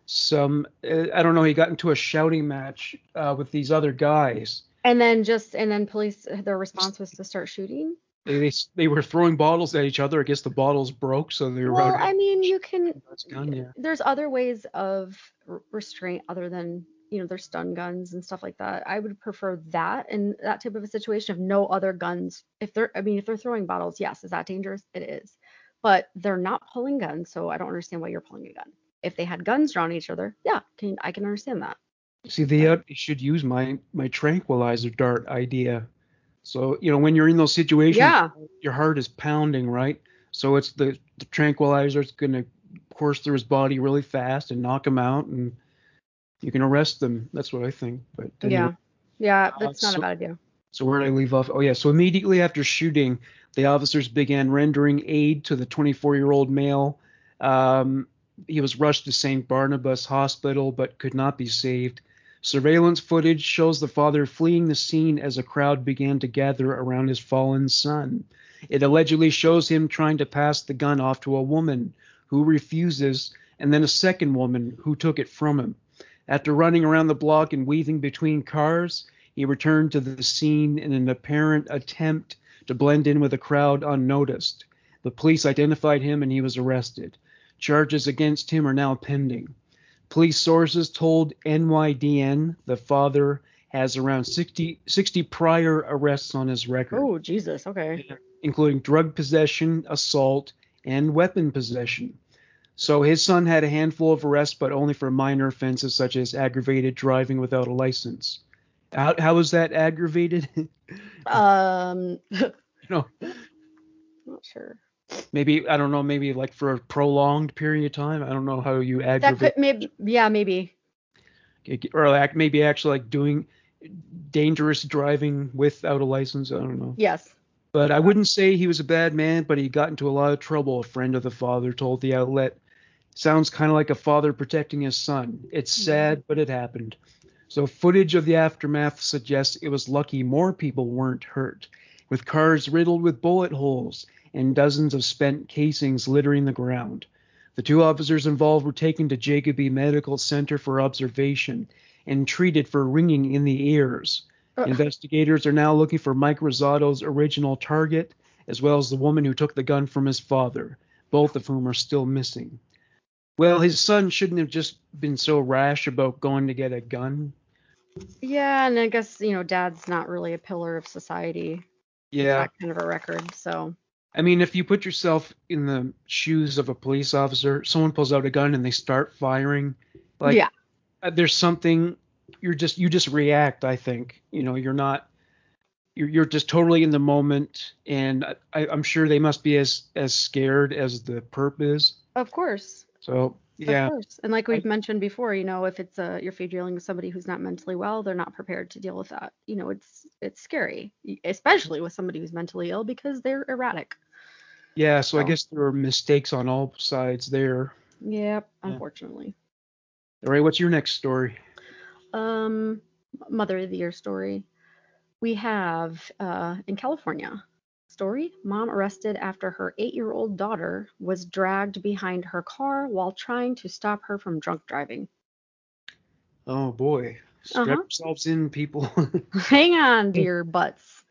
some uh, I don't know he got into a shouting match uh, with these other guys. And then just and then police their response was to start shooting. They, they they were throwing bottles at each other. I guess the bottles broke, so they were Well, I mean, you can. gun. Yeah. There's other ways of restraint other than you know there's stun guns and stuff like that. I would prefer that in that type of a situation. of no other guns, if they're, I mean, if they're throwing bottles, yes, is that dangerous? It is, but they're not pulling guns, so I don't understand why you're pulling a gun. If they had guns drawn at each other, yeah, can I can understand that. See, they uh, should use my my tranquilizer dart idea. So you know when you're in those situations, Yeah. your heart is pounding, right? So it's the the tranquilizer is going to course through his body really fast and knock him out, and you can arrest them. That's what I think. But anyway. Yeah, yeah, Uh, that's not so- a bad idea. So where did I leave off? Oh yeah. So immediately after shooting, the officers began rendering aid to the 24-year-old male. Um, he was rushed to St. Barnabas Hospital, but could not be saved. Surveillance footage shows the father fleeing the scene as a crowd began to gather around his fallen son. It allegedly shows him trying to pass the gun off to a woman who refuses, and then a second woman who took it from him. After running around the block and weaving between cars, he returned to the scene in an apparent attempt to blend in with the crowd unnoticed. The police identified him and he was arrested. Charges against him are now pending. Police sources told NYDN the father has around 60, 60 prior arrests on his record, Oh Jesus, okay. including drug possession, assault, and weapon possession. So his son had a handful of arrests, but only for minor offenses such as aggravated driving without a license. How, how was that aggravated? Um, know, not sure. Maybe I don't know, maybe like for a prolonged period of time. I don't know how you That aggravate could maybe, yeah, maybe. or like maybe actually like doing dangerous driving without a license. I don't know. Yes. But I wouldn't say he was a bad man, but he got into a lot of trouble. A friend of the father told the outlet. Sounds kind of like a father protecting his son. It's mm-hmm. sad, but it happened. So footage of the aftermath suggests it was lucky more people weren't hurt, with cars riddled with bullet holes and dozens of spent casings littering the ground. The two officers involved were taken to Jacobi Medical Center for observation and treated for ringing in the ears. Ugh. Investigators are now looking for Mike Rosado's original target, as well as the woman who took the gun from his father, both of whom are still missing. Well, his son shouldn't have just been so rash about going to get a gun. Yeah, and I guess, you know, dad's not really a pillar of society. Yeah. That kind of a record. So, I mean, if you put yourself in the shoes of a police officer, someone pulls out a gun and they start firing, like yeah. uh, there's something you're just you just react. I think you know you're not you're you're just totally in the moment, and I, I'm sure they must be as as scared as the perp is. Of course. So yeah, Of course. And like we've mentioned before, you know, if it's a you're dealing with somebody who's not mentally well, they're not prepared to deal with that. You know, it's it's scary, especially with somebody who's mentally ill because they're erratic. yeah. So I guess there were mistakes on all sides there. Yep, Yeah. unfortunately. All right, what's your next story? Um, Mother of the Year story. We have uh, in California story mom arrested after her eight year old daughter was dragged behind her car while trying to stop her from drunk driving. Oh boy, strap Uh-huh. yourselves in, people. Hang on, dear butts.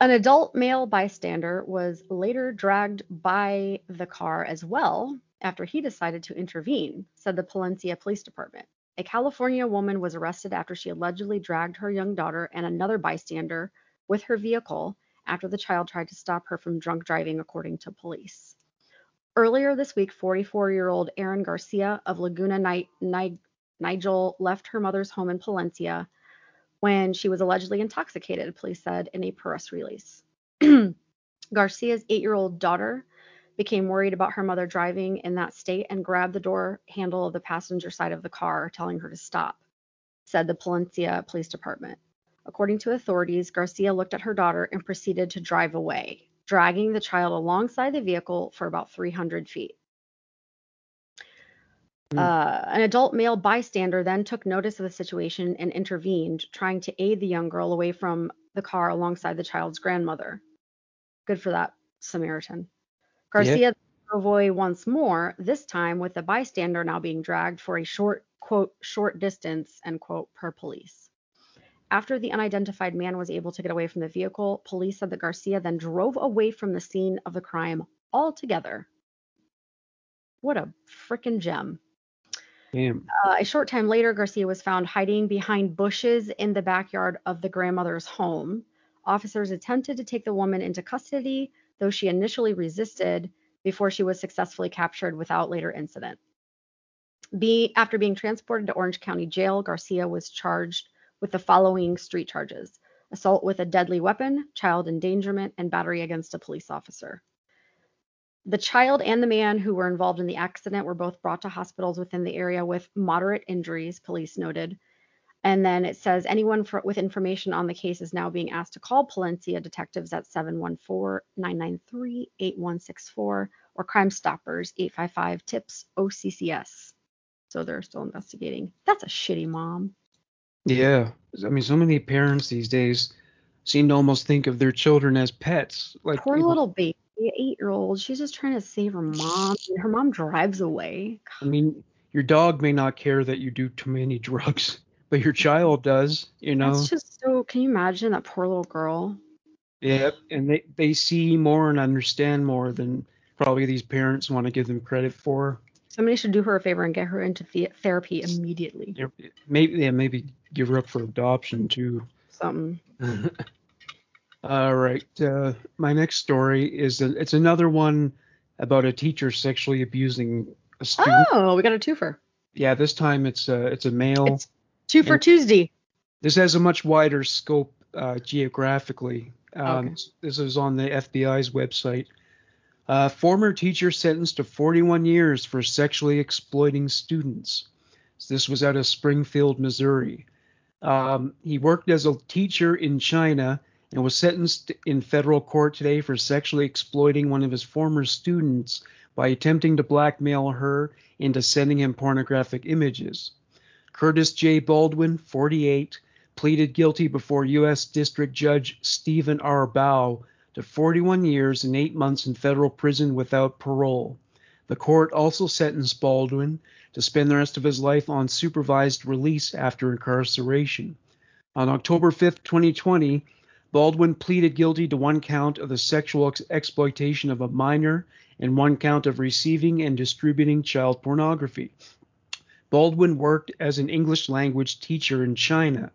An adult male bystander was later dragged by the car as well after he decided to intervene, said the Palencia Police Department. A California woman was arrested after she allegedly dragged her young daughter and another bystander with her vehicle after the child tried to stop her from drunk driving, according to police. Earlier this week, 44 year old Erin Garcia of Laguna Ni- Ni- Niguel left her mother's home in Palencia when she was allegedly intoxicated, police said in a press release. Garcia's eight year old daughter became worried about her mother driving in that state and grabbed the door handle of the passenger side of the car, telling her to stop, said the Palencia Police Department. According to authorities, Garcia looked at her daughter and proceeded to drive away, dragging the child alongside the vehicle for about 300 feet. Hmm. Uh, an adult male bystander then took notice of the situation and intervened, trying to aid the young girl away from the car alongside the child's grandmother. Good for that Samaritan. Garcia drove away once more, this time with the bystander now being dragged for a short, quote, short distance, end quote, per police. After the unidentified man was able to get away from the vehicle, police said that Garcia then drove away from the scene of the crime altogether. What a freaking gem. Damn. Uh, a short time later, Garcia was found hiding behind bushes in the backyard of the grandmother's home. Officers attempted to take the woman into custody, though she initially resisted before she was successfully captured without later incident. Be, after being transported to Orange County Jail, Garcia was charged with the following street charges assault with a deadly weapon, child endangerment, and battery against a police officer. The child and the man who were involved in the accident were both brought to hospitals within the area with moderate injuries, police noted. And then it says anyone for, with information on the case is now being asked to call Palencia detectives at 714 993 8164 or Crime Stoppers 855 TIPS OCCS. So they're still investigating. That's a shitty mom. Yeah, I mean, so many parents these days seem to almost think of their children as pets. Like, Poor you know, little baby, eight year old. She's just trying to save her mom. and Her mom drives away. I mean, your dog may not care that you do too many drugs, but your child does. You know. It's just so. Can you imagine that poor little girl? Yeah, and they they see more and understand more than probably these parents want to give them credit for. Somebody should do her a favor and get her into the- therapy immediately. Maybe yeah, maybe give her up for adoption too. Something. All right. Uh, my next story is a, it's another one about a teacher sexually abusing a student. Oh, we got a twofer. Yeah, this time it's a it's a male. It's two for Tuesday. This has a much wider scope uh, geographically. Um, Okay. This is on the FBI's website. Uh, former teacher sentenced to 41 years for sexually exploiting students. This was out of Springfield, Missouri. Um, he worked as a teacher in China and was sentenced in federal court today for sexually exploiting one of his former students by attempting to blackmail her into sending him pornographic images. Curtis J. Baldwin, 48, pleaded guilty before U.S. District Judge Stephen R. Bough to 41 years and eight months in federal prison without parole. The court also sentenced Baldwin to spend the rest of his life on supervised release after incarceration. On October 5, 2020, Baldwin pleaded guilty to one count of the sexual ex- exploitation of a minor and one count of receiving and distributing child pornography. Baldwin worked as an English language teacher in China.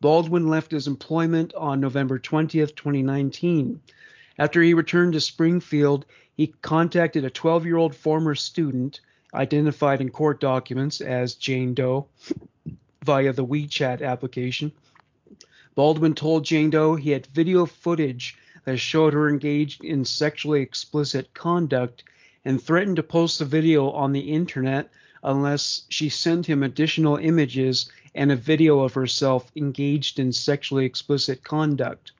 Baldwin left his employment on November 20th, 2019. After he returned to Springfield, he contacted a 12 year old former student, identified in court documents as Jane Doe, via the WeChat application. Baldwin told Jane Doe he had video footage that showed her engaged in sexually explicit conduct and threatened to post the video on the internet unless she sent him additional images and a video of herself engaged in sexually explicit conduct.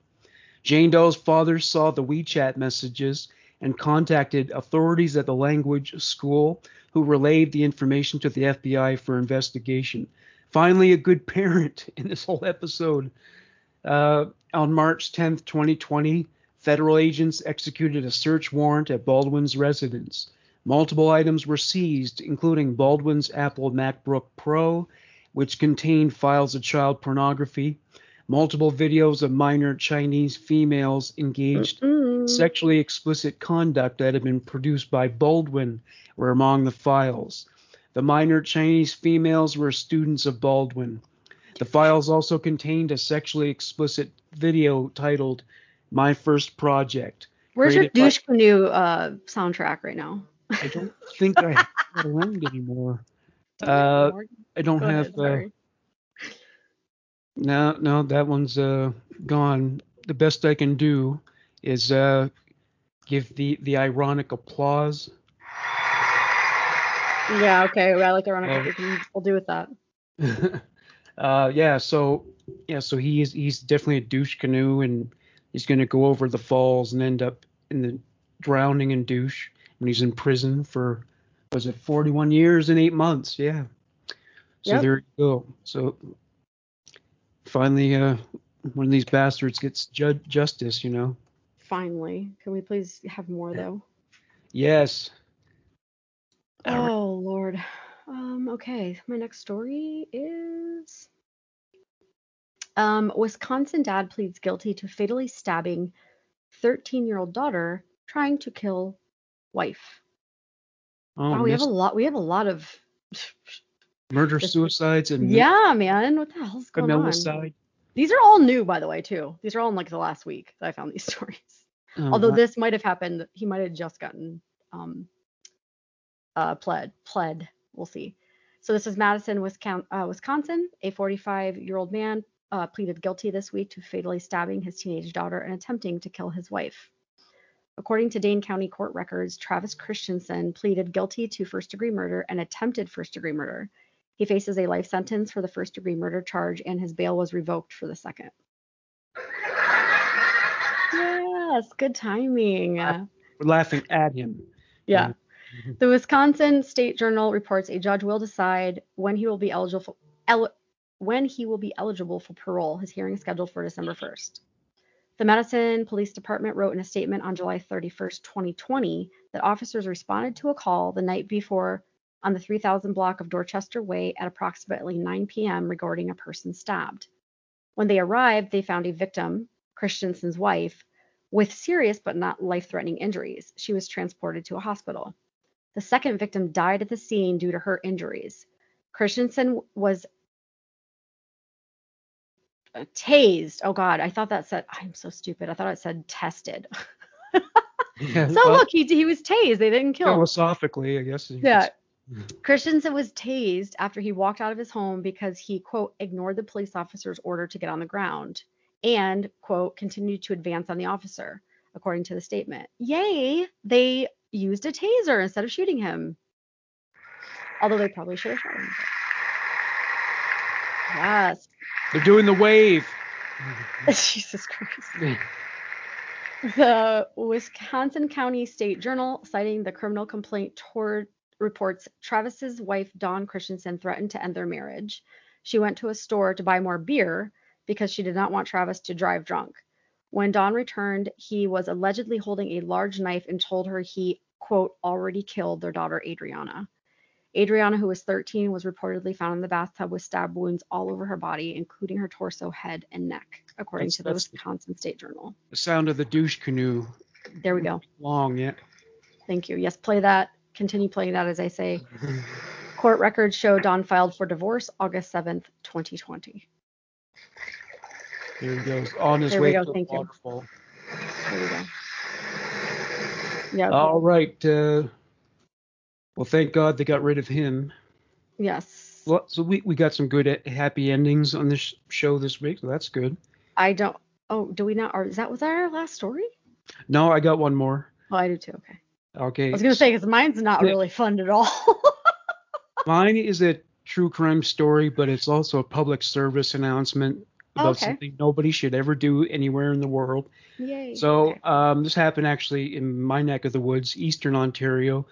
Jane Doe's father saw the WeChat messages and contacted authorities at the language school who relayed the information to the FBI for investigation. Finally, a good parent in this whole episode. Uh, on March 10th, 2020, federal agents executed a search warrant at Baldwin's residence. Multiple items were seized, including Baldwin's Apple MacBook Pro, which contained files of child pornography, multiple videos of minor Chinese females engaged in sexually explicit conduct that had been produced by Baldwin were among the files. The minor Chinese females were students of Baldwin. The files also contained a sexually explicit video titled My First Project. Where's your by- douche canoe uh, soundtrack right now? I don't think I have it around anymore. Uh, I don't Go have. ahead, uh. No, no, that one's uh, gone. The best I can do is uh, give the the ironic applause. Yeah, okay. Well, I like ironic. Uh, we'll do with that. uh, yeah, so yeah, so he is he's definitely a douche canoe, and he's gonna go over the falls and end up in the drowning in douche when he's in prison for was it 41 years and eight months? Yeah. So Yep. there you go. So finally, uh, one of these bastards gets ju- justice, you know. Finally, can we please have more though? Yes. Oh Lord. Um, okay, my next story is um, Wisconsin dad pleads guilty to fatally stabbing 13-year-old daughter trying to kill wife. Oh, wow, we have a lot. We have a lot of. Murder, this- suicides, and Yeah, man, what the hell's going on? These are all new, by the way, too. These are all in like the last week that I found these stories. Oh, Although this might have happened, he might have just gotten um, uh, pled. Pled. We'll see. So this is Madison, Wisconsin. Uh, Wisconsin. A 45-year-old man uh, pleaded guilty this week to fatally stabbing his teenage daughter and attempting to kill his wife. According to Dane County court records, Travis Christensen pleaded guilty to first-degree murder and attempted first-degree murder. He faces a life sentence for the first-degree murder charge, and his bail was revoked for the second. Yes, good timing. We're laughing at him. Yeah. Mm-hmm. The Wisconsin State Journal reports a judge will decide when he will be eligible for, el- when he will be eligible for parole. His hearing is scheduled for December 1st. The Madison Police Department wrote in a statement on July 31st, 2020, that officers responded to a call the night before on the 3000 block of Dorchester Way at approximately 9 p.m. regarding a person stabbed. When they arrived, they found a victim, Christensen's wife, with serious but not life threatening injuries. She was transported to a hospital. The second victim died at the scene due to her injuries. Christensen was uh, tased. Oh God, I thought that said, I'm so stupid. I thought it said tested. Yeah, So well, look, he he was tased. They didn't kill him. philosophically, I guess. Yeah. Christensen was tased after he walked out of his home because he, quote, ignored the police officer's order to get on the ground and, quote, continued to advance on the officer, according to the statement. Yay, they used a taser instead of shooting him. Although they probably should have shot him. Yes. They're doing the wave. Jesus Christ. The Wisconsin County State Journal, citing the criminal complaint toward reports Travis's wife Dawn Christensen threatened to end their marriage. She went to a store to buy more beer because she did not want Travis to drive drunk. When Dawn returned, he was allegedly holding a large knife and told her he, quote, already killed their daughter Adriana. Adriana, who was 13, was reportedly found in the bathtub with stab wounds all over her body, including her torso, head, and neck, according That's- to the Wisconsin State Journal. The sound of the douche canoe. There we go. Long, yeah. Thank you. Yes, play that. Continue playing that as I say. Court records show Dawn filed for divorce August 7th, 2020. Here he goes on his There way go, to the thank you. waterfall. There we go. Yeah. All right. Uh, well, thank God they got rid of him. Yes. Well, so we, we got some good uh, happy endings on this show this week, so that's good. I don't. Oh, do we not? Or is that was that our last story? No, I got one more. Oh, I do too. Okay. Okay. I was gonna say because mine's not really fun at all. Mine is a true crime story, but it's also a public service announcement about Okay. something nobody should ever do anywhere in the world. Yay. So Okay. um, this happened actually in my neck of the woods, eastern Ontario.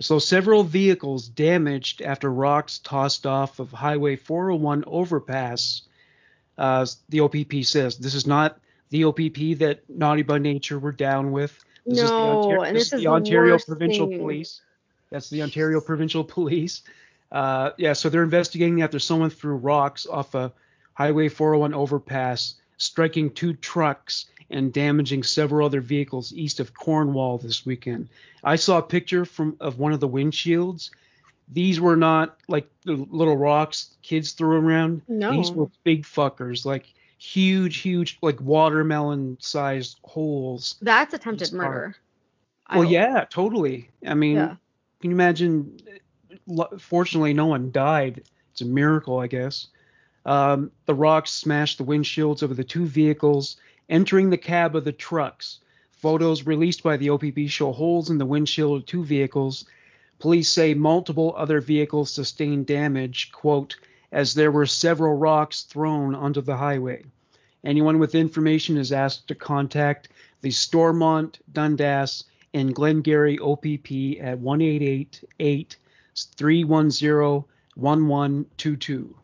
So several vehicles damaged after rocks tossed off of Highway 401 overpass. Uh, the OPP says this is not the OPP that Naughty by Nature were down with. This is the, No, Ontario, and this this is the Ontario Provincial thing. Police. That's the Ontario Provincial Police. Uh, yeah, so they're investigating after someone threw rocks off a Highway 401 overpass, striking two trucks and damaging several other vehicles east of Cornwall this weekend. I saw a picture from of one of the windshields. These were not like the little rocks kids threw around. No. These were big fuckers, like huge, huge, like watermelon-sized holes. That's attempted murder. Well, yeah, totally. I mean, Yeah. can you imagine? Fortunately, no one died. It's a miracle, I guess. Um, the rocks smashed the windshields of the two vehicles, entering the cab of the trucks. Photos released by the OPP show holes in the windshield of two vehicles. Police say multiple other vehicles sustained damage, quote, as there were several rocks thrown onto the highway. Anyone with information is asked to contact the Stormont, Dundas, and Glengarry OPP at 1-888 310 1122.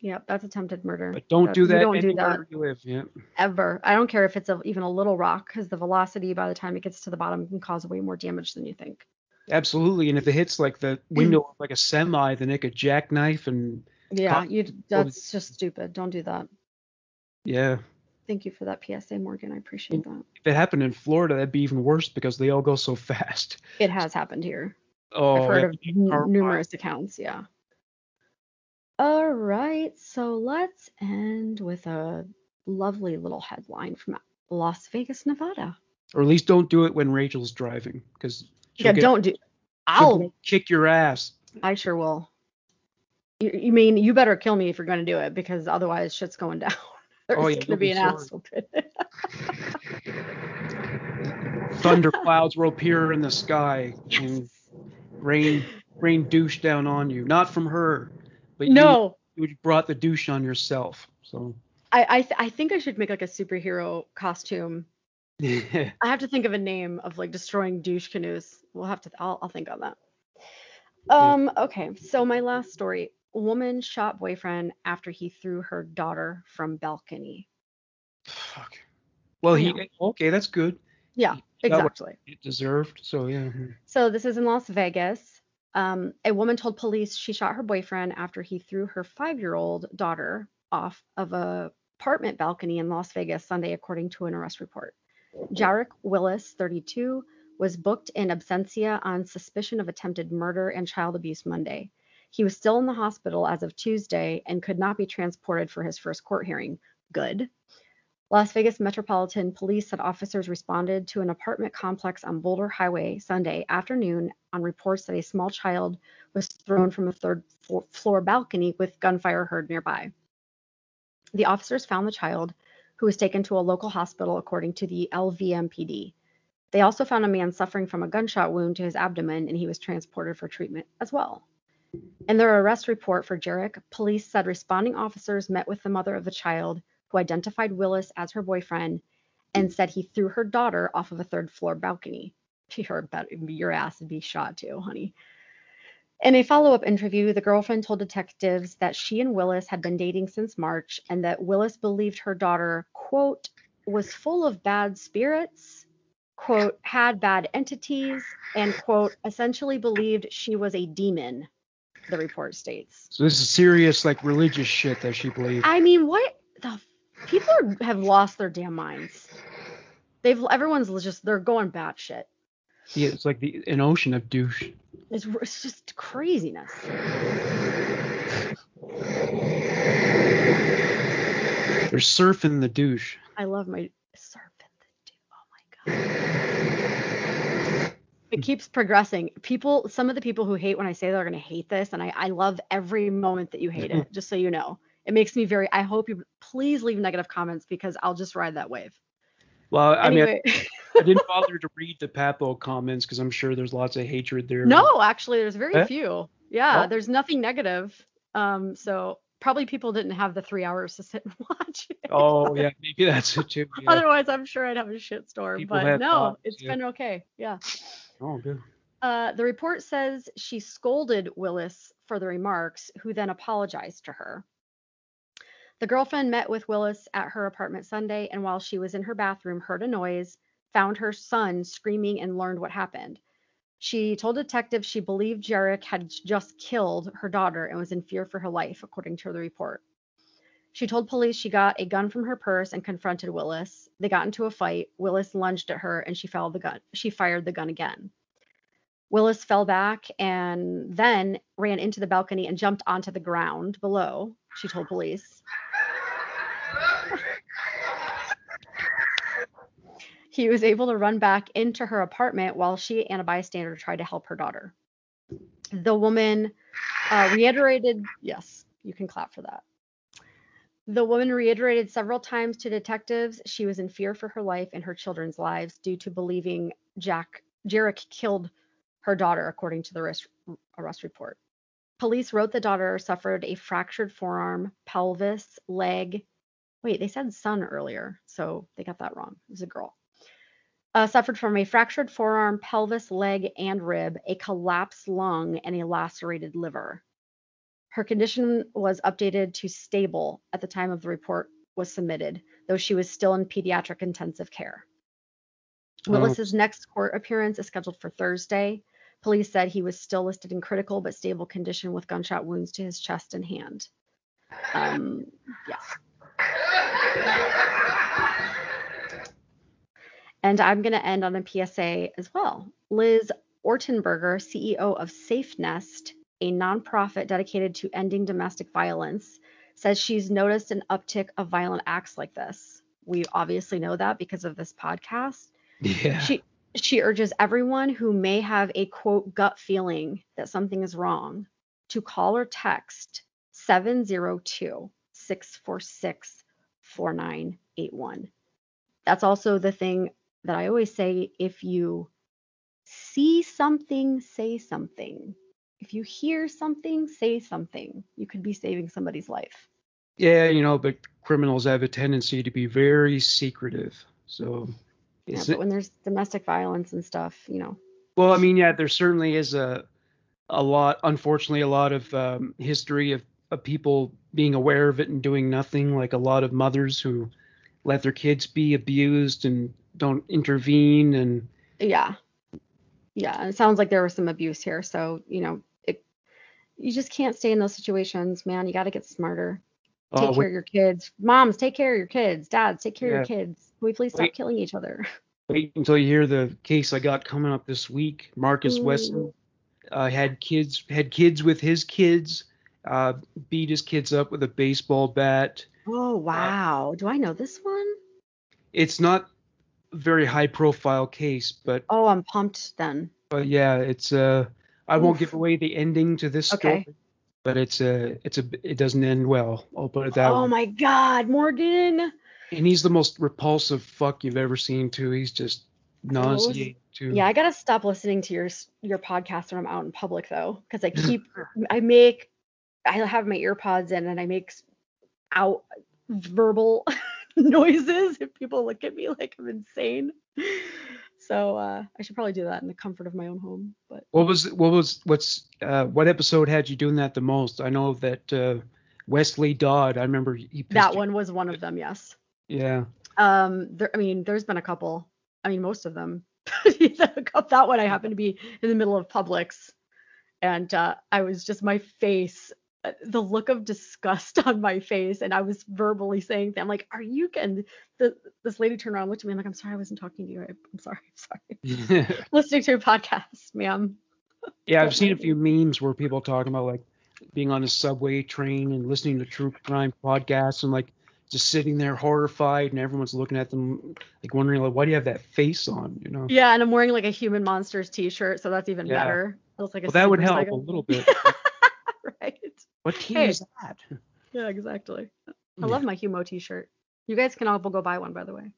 Yep, that's attempted murder. But don't That- do you that Don't do anywhere that you live. Yeah. ever. I don't care if it's a, even a little rock, because the velocity by the time it gets to the bottom can cause way more damage than you think. Absolutely. And if it hits like the window of like a semi, then it could jackknife and Yeah, you. That's just stupid. Don't do that. yeah. Thank you for that PSA, Morgan. I appreciate that. If it happened in Florida, that'd be even worse because they all go so fast. It has happened here. Oh, I've heard of n- numerous accounts. Yeah. All right, so let's end with a lovely little headline from Las Vegas, Nevada. Or at least don't do it when Rachel's driving because yeah, don't do. I'll. kick your ass. I sure will. You, you mean you better kill me if you're going to do it because otherwise shit's going down. There's Oh, yeah, going to be an asshole. Thunder clouds will appear in the sky and rain rain douche down on you. Not from her, but no, you, you brought the douche on yourself. So I I, th- I think I should make like a superhero costume. I have to think of a name of like destroying douche canoes. We'll have to. I'll, I'll think on that. Um. Okay. So my last story: woman shot boyfriend after he threw her daughter from balcony. Fuck. Well, he okay. That's good. Yeah. He got what Exactly. It deserved. So yeah. So this is in Las Vegas. Um, a woman told police she shot her boyfriend after he threw her five-year-old daughter off of a apartment balcony in Las Vegas Sunday, according to an arrest report. Jarek Willis, 32, was booked in absentia on suspicion of attempted murder and child abuse Monday. He was still in the hospital as of Tuesday and could not be transported for his first court hearing. Good. Las Vegas Metropolitan Police said officers responded to an apartment complex on Boulder Highway Sunday afternoon on reports that a small child was thrown from a third floor balcony with gunfire heard nearby. The officers found the child, who was taken to a local hospital according to the LVMPD. They also found a man suffering from a gunshot wound to his abdomen and he was transported for treatment as well. In their arrest report for Jarek, police said responding officers met with the mother of the child who identified Willis as her boyfriend and said he threw her daughter off of a third floor balcony. That your ass would be shot too, honey. In a follow up interview, the girlfriend told detectives that she and Willis had been dating since March and that Willis believed her daughter, quote, was full of bad spirits, quote, had bad entities, and, quote, essentially believed she was a demon, the report states. So this is serious, like religious shit that she believes. I mean, what the people are, have lost their damn minds. They've everyone's just they're going batshit. Yeah, it's like the an ocean of douche. It's, it's just craziness. They're surfing the douche. I love my surfing the douche. Oh my god. It keeps progressing. People, some of the people who hate when I say they're gonna hate this, and I, I love every moment that you hate it. just so you know it makes me very i hope you please leave negative comments because i'll just ride that wave well i anyway. mean I, I, didn't bother to read the papo comments because i'm sure there's lots of hatred there no actually there's very eh? few yeah oh. there's nothing negative um so probably people didn't have the three hours to sit and watch it. oh yeah maybe that's it too yeah. otherwise i'm sure i'd have a shit storm but no thoughts, it's yeah. been okay yeah oh good uh, the report says she scolded Willis for the remarks, who then apologized to her. The girlfriend met with Willis at her apartment Sunday and while she was in her bathroom heard a noise, found her son screaming and learned what happened. She told detectives she believed Jarek had just killed her daughter and was in fear for her life, according to the report. She told police she got a gun from her purse and confronted Willis. They got into a fight. Willis lunged at her and she fired the gun. She fired the gun again. Willis fell back and then ran into the balcony and jumped onto the ground below, she told police. he was able to run back into her apartment while she and a bystander tried to help her daughter. The woman uh, reiterated, yes, you can clap for that. The woman reiterated several times to detectives she was in fear for her life and her children's lives due to believing Jack Jarek killed her daughter, according to the arrest, arrest report. Police wrote the daughter suffered a fractured forearm, pelvis, leg. Wait, they said son earlier, so they got that wrong. It was a girl. Uh, suffered from a fractured forearm, pelvis, leg, and rib, a collapsed lung, and a lacerated liver. Her condition was updated to stable at the time of the report was submitted, though she was still in pediatric intensive care. Oh. Willis's next court appearance is scheduled for Thursday. Police said he was still listed in critical but stable condition with gunshot wounds to his chest and hand. Um, yeah. And I'm going to end on a PSA as well. Liz Ortenburger, CEO of Safe Nest, a nonprofit dedicated to ending domestic violence, says she's noticed an uptick of violent acts like this. We obviously know that because of this podcast. Yeah. She she urges everyone who may have a quote gut feeling that something is wrong to call or text 702 646 4981. That's also the thing that I always say if you see something, say something. If you hear something, say something. You could be saving somebody's life. Yeah, you know, but criminals have a tendency to be very secretive. So yeah, but when there's domestic violence and stuff, you know. Well, I mean, yeah, there certainly is a a lot, unfortunately, a lot of um, history of, of people being aware of it and doing nothing. Like a lot of mothers who let their kids be abused and don't intervene. And yeah, yeah, it sounds like there was some abuse here. So you know, you just can't stay in those situations, man. You got to get smarter. Oh, take uh, care of your kids. Moms, take care of your kids. Dads, take care yeah. of your kids. Can we please stop wait, killing each other? Wait until you hear the case I got coming up this week. Marcus Ooh. Weston uh, had kids had kids with his kids, uh, beat his kids up with a baseball bat. Oh wow! Uh, Do I know this one? it's not a very high profile case, but Oh, I'm pumped then. but yeah, it's uh I won't give away the ending to this story, but it's a it's a it doesn't end well. I'll put it that Oh way. my God, Morgan. And he's the most repulsive fuck you've ever seen too. He's just nauseating too. Yeah, I gotta stop listening to your your podcast when I'm out in public though, because I keep I make I have my earpods in and I make out verbal noises if people look at me like I'm insane. So uh, I should probably do that in the comfort of my own home. But What was what was what's uh what episode had you doing that the most? I know that uh Westley Dodd, I remember that you- one was one of them, yes. Yeah. Um, there, I mean, there's been a couple. I mean, most of them. But that one I happened to be in the middle of Publix, and uh, I was just my face, Uh, the look of disgust on my face, and I was verbally saying, "I'm like, are you?" And the, this lady turned around, looked at me, and like, "I'm sorry, I wasn't talking to you. I, I'm sorry, I'm sorry." Listening to your podcast, ma'am. Yeah, I've seen a few memes where people talking about like being on a subway train and listening to true crime podcasts and like just sitting there horrified and everyone's looking at them like wondering like why do you have that face on, you know? Yeah, and I'm wearing like a Human Monsters T-shirt, so that's even Yeah. better. It like a Well, that would help a little bit. right? What team Hey. is that? Yeah, exactly. I Yeah. love my Humo T-shirt. You guys can all go buy one, by the way.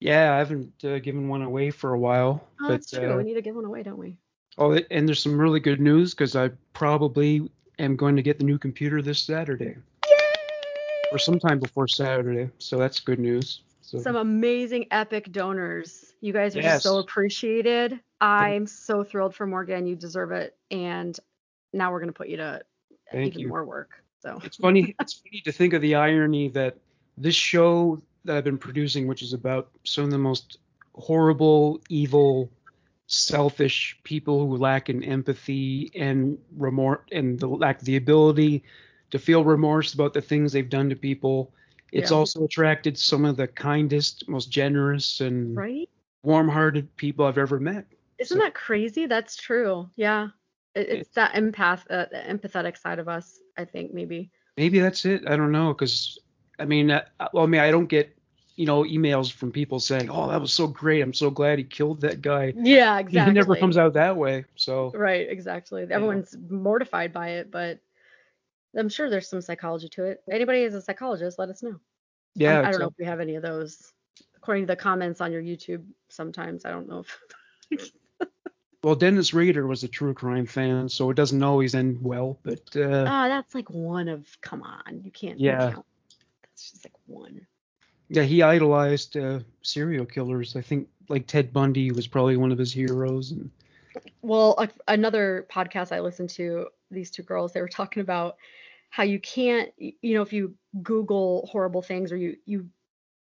Yeah, I haven't uh, given one away for a while. Oh, but, that's true. uh, we need to give one away, don't we? oh, and there's some really good news because I probably am going to get the new computer this Saturday. Yay! Or sometime before Saturday, so that's good news. So Some amazing epic donors. You guys are Yes. so appreciated. I'm so thrilled for Morgan. You deserve it. And now we're gonna put you to Thank even you. more work. So It's funny. It's funny to think of the irony that this show that I've been producing, which is about some of the most horrible, evil, selfish people who lack in empathy and remorse and the lack the ability to feel remorse about the things they've done to people. It's Yeah. also attracted some of the kindest, most generous, and right? warm-hearted people I've ever met. Isn't So- that crazy? That's true. Yeah. It, it's that empath, uh, the empathetic side of us. I think maybe. Maybe that's it. I don't know, because I mean, uh, well, I mean, I don't get, you know, emails from people saying, "Oh, that was so great. I'm so glad he killed that guy." Yeah, exactly. It never comes out that way. So Right, exactly. Everyone's mortified by it, but I'm sure there's some psychology to it. Anybody is a psychologist, let us know. yeah, I, I don't know if we have any of those. According to the comments on your YouTube, sometimes I don't know if. well, Dennis Rader was a true crime fan, so it doesn't always end well. But uh, Ah, that's like one of. Come on, you can't. Yeah. can't- That's just like one. yeah, he idolized uh, serial killers. I think like Ted Bundy was probably one of his heroes. And Well, a, another podcast I listened to, these two girls, they were talking about how you can't, you know, if you Google horrible things or you you,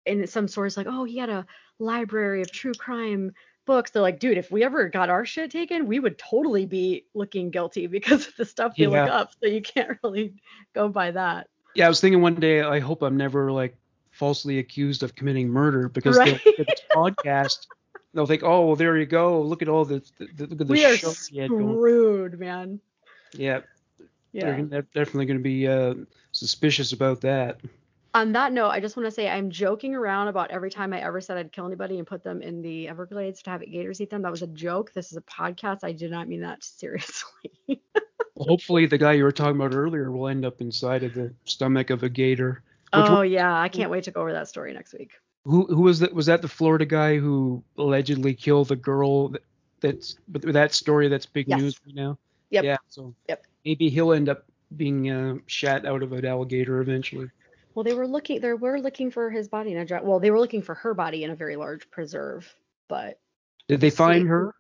in some source like, oh, he had a library of true crime books. They're like, dude, if we ever got our shit taken, we would totally be looking guilty because of the stuff they look up. So you can't really go by that. yeah, I was thinking one day, I hope I'm never like falsely accused of committing murder because Right. look at this podcast. They'll think, oh, well, there you go. Look at all the, the, the look at the we are show he screwed, man. Yeah, Yeah. they're, they're definitely going to be uh, suspicious about that. On that note, I just want to say I'm joking around about every time I ever said I'd kill anybody and put them in the Everglades to have gators eat them. That was a joke. This is a podcast. I did not mean that seriously. Well, hopefully, the guy you were talking about earlier will end up inside of the stomach of a gator. Oh one- yeah, I can't wait to go over that story next week. who who was that? Was that the Florida guy who allegedly killed the girl? That, that's but that story that's big Yes. news right now. Yep. Yeah. So Yep. maybe he'll end up being uh, shot out of an alligator eventually. Well, they were looking. They were looking for his body in a dry. Well, they were looking for her body in a very large preserve, but Did they find her?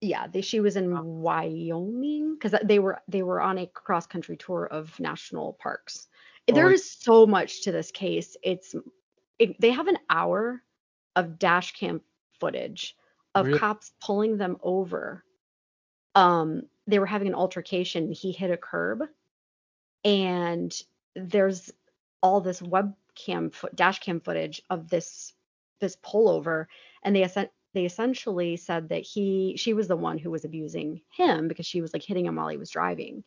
yeah, they, she was in Wyoming because they were they were on a cross country tour of national parks. There Oh. is so much to this case. It's it, they have an hour of dash cam footage of Really? cops pulling them over. Um, they were having an altercation. He hit a curb, and there's all this webcam foot dash cam footage of this this pullover, and they they essentially said that he she was the one who was abusing him because she was like hitting him while he was driving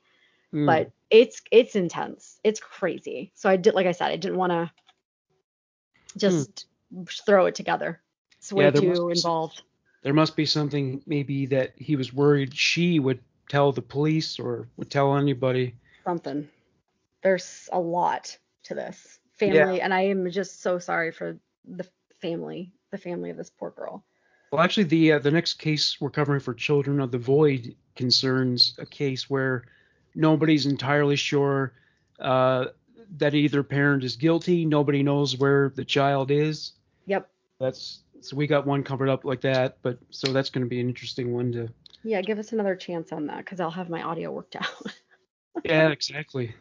Hmm. but it's it's intense it's crazy so i did like i said i didn't want to just throw it together. It's way Yeah, too be some- involved. There must be something maybe that he was worried she would tell the police or would tell anybody. Something. There's a lot to this Yeah. family, and I am just so sorry for the family, the family of this poor girl. Well, actually, the uh, the next case we're covering for Children of the Void concerns a case where nobody's entirely sure uh, that either parent is guilty. Nobody knows where the child is. Yep. That's so we got one covered up like that, but so that's going to be an interesting one to. Yeah, give us another chance on that because I'll have my audio worked out. Yeah, exactly.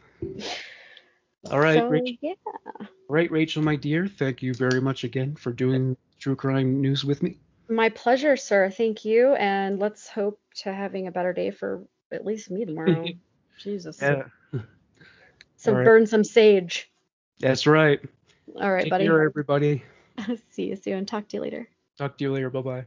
All right, So, Rachel. yeah. All right, Rachel, my dear. Thank you very much again for doing true crime news with me. My pleasure, sir. Thank you. And let's hope to having a better day for at least me tomorrow. Jesus. Yeah, So right. burn some sage. that's right. All right, Take buddy. care, everybody. See you soon. Talk to you later. Talk to you later. Bye bye.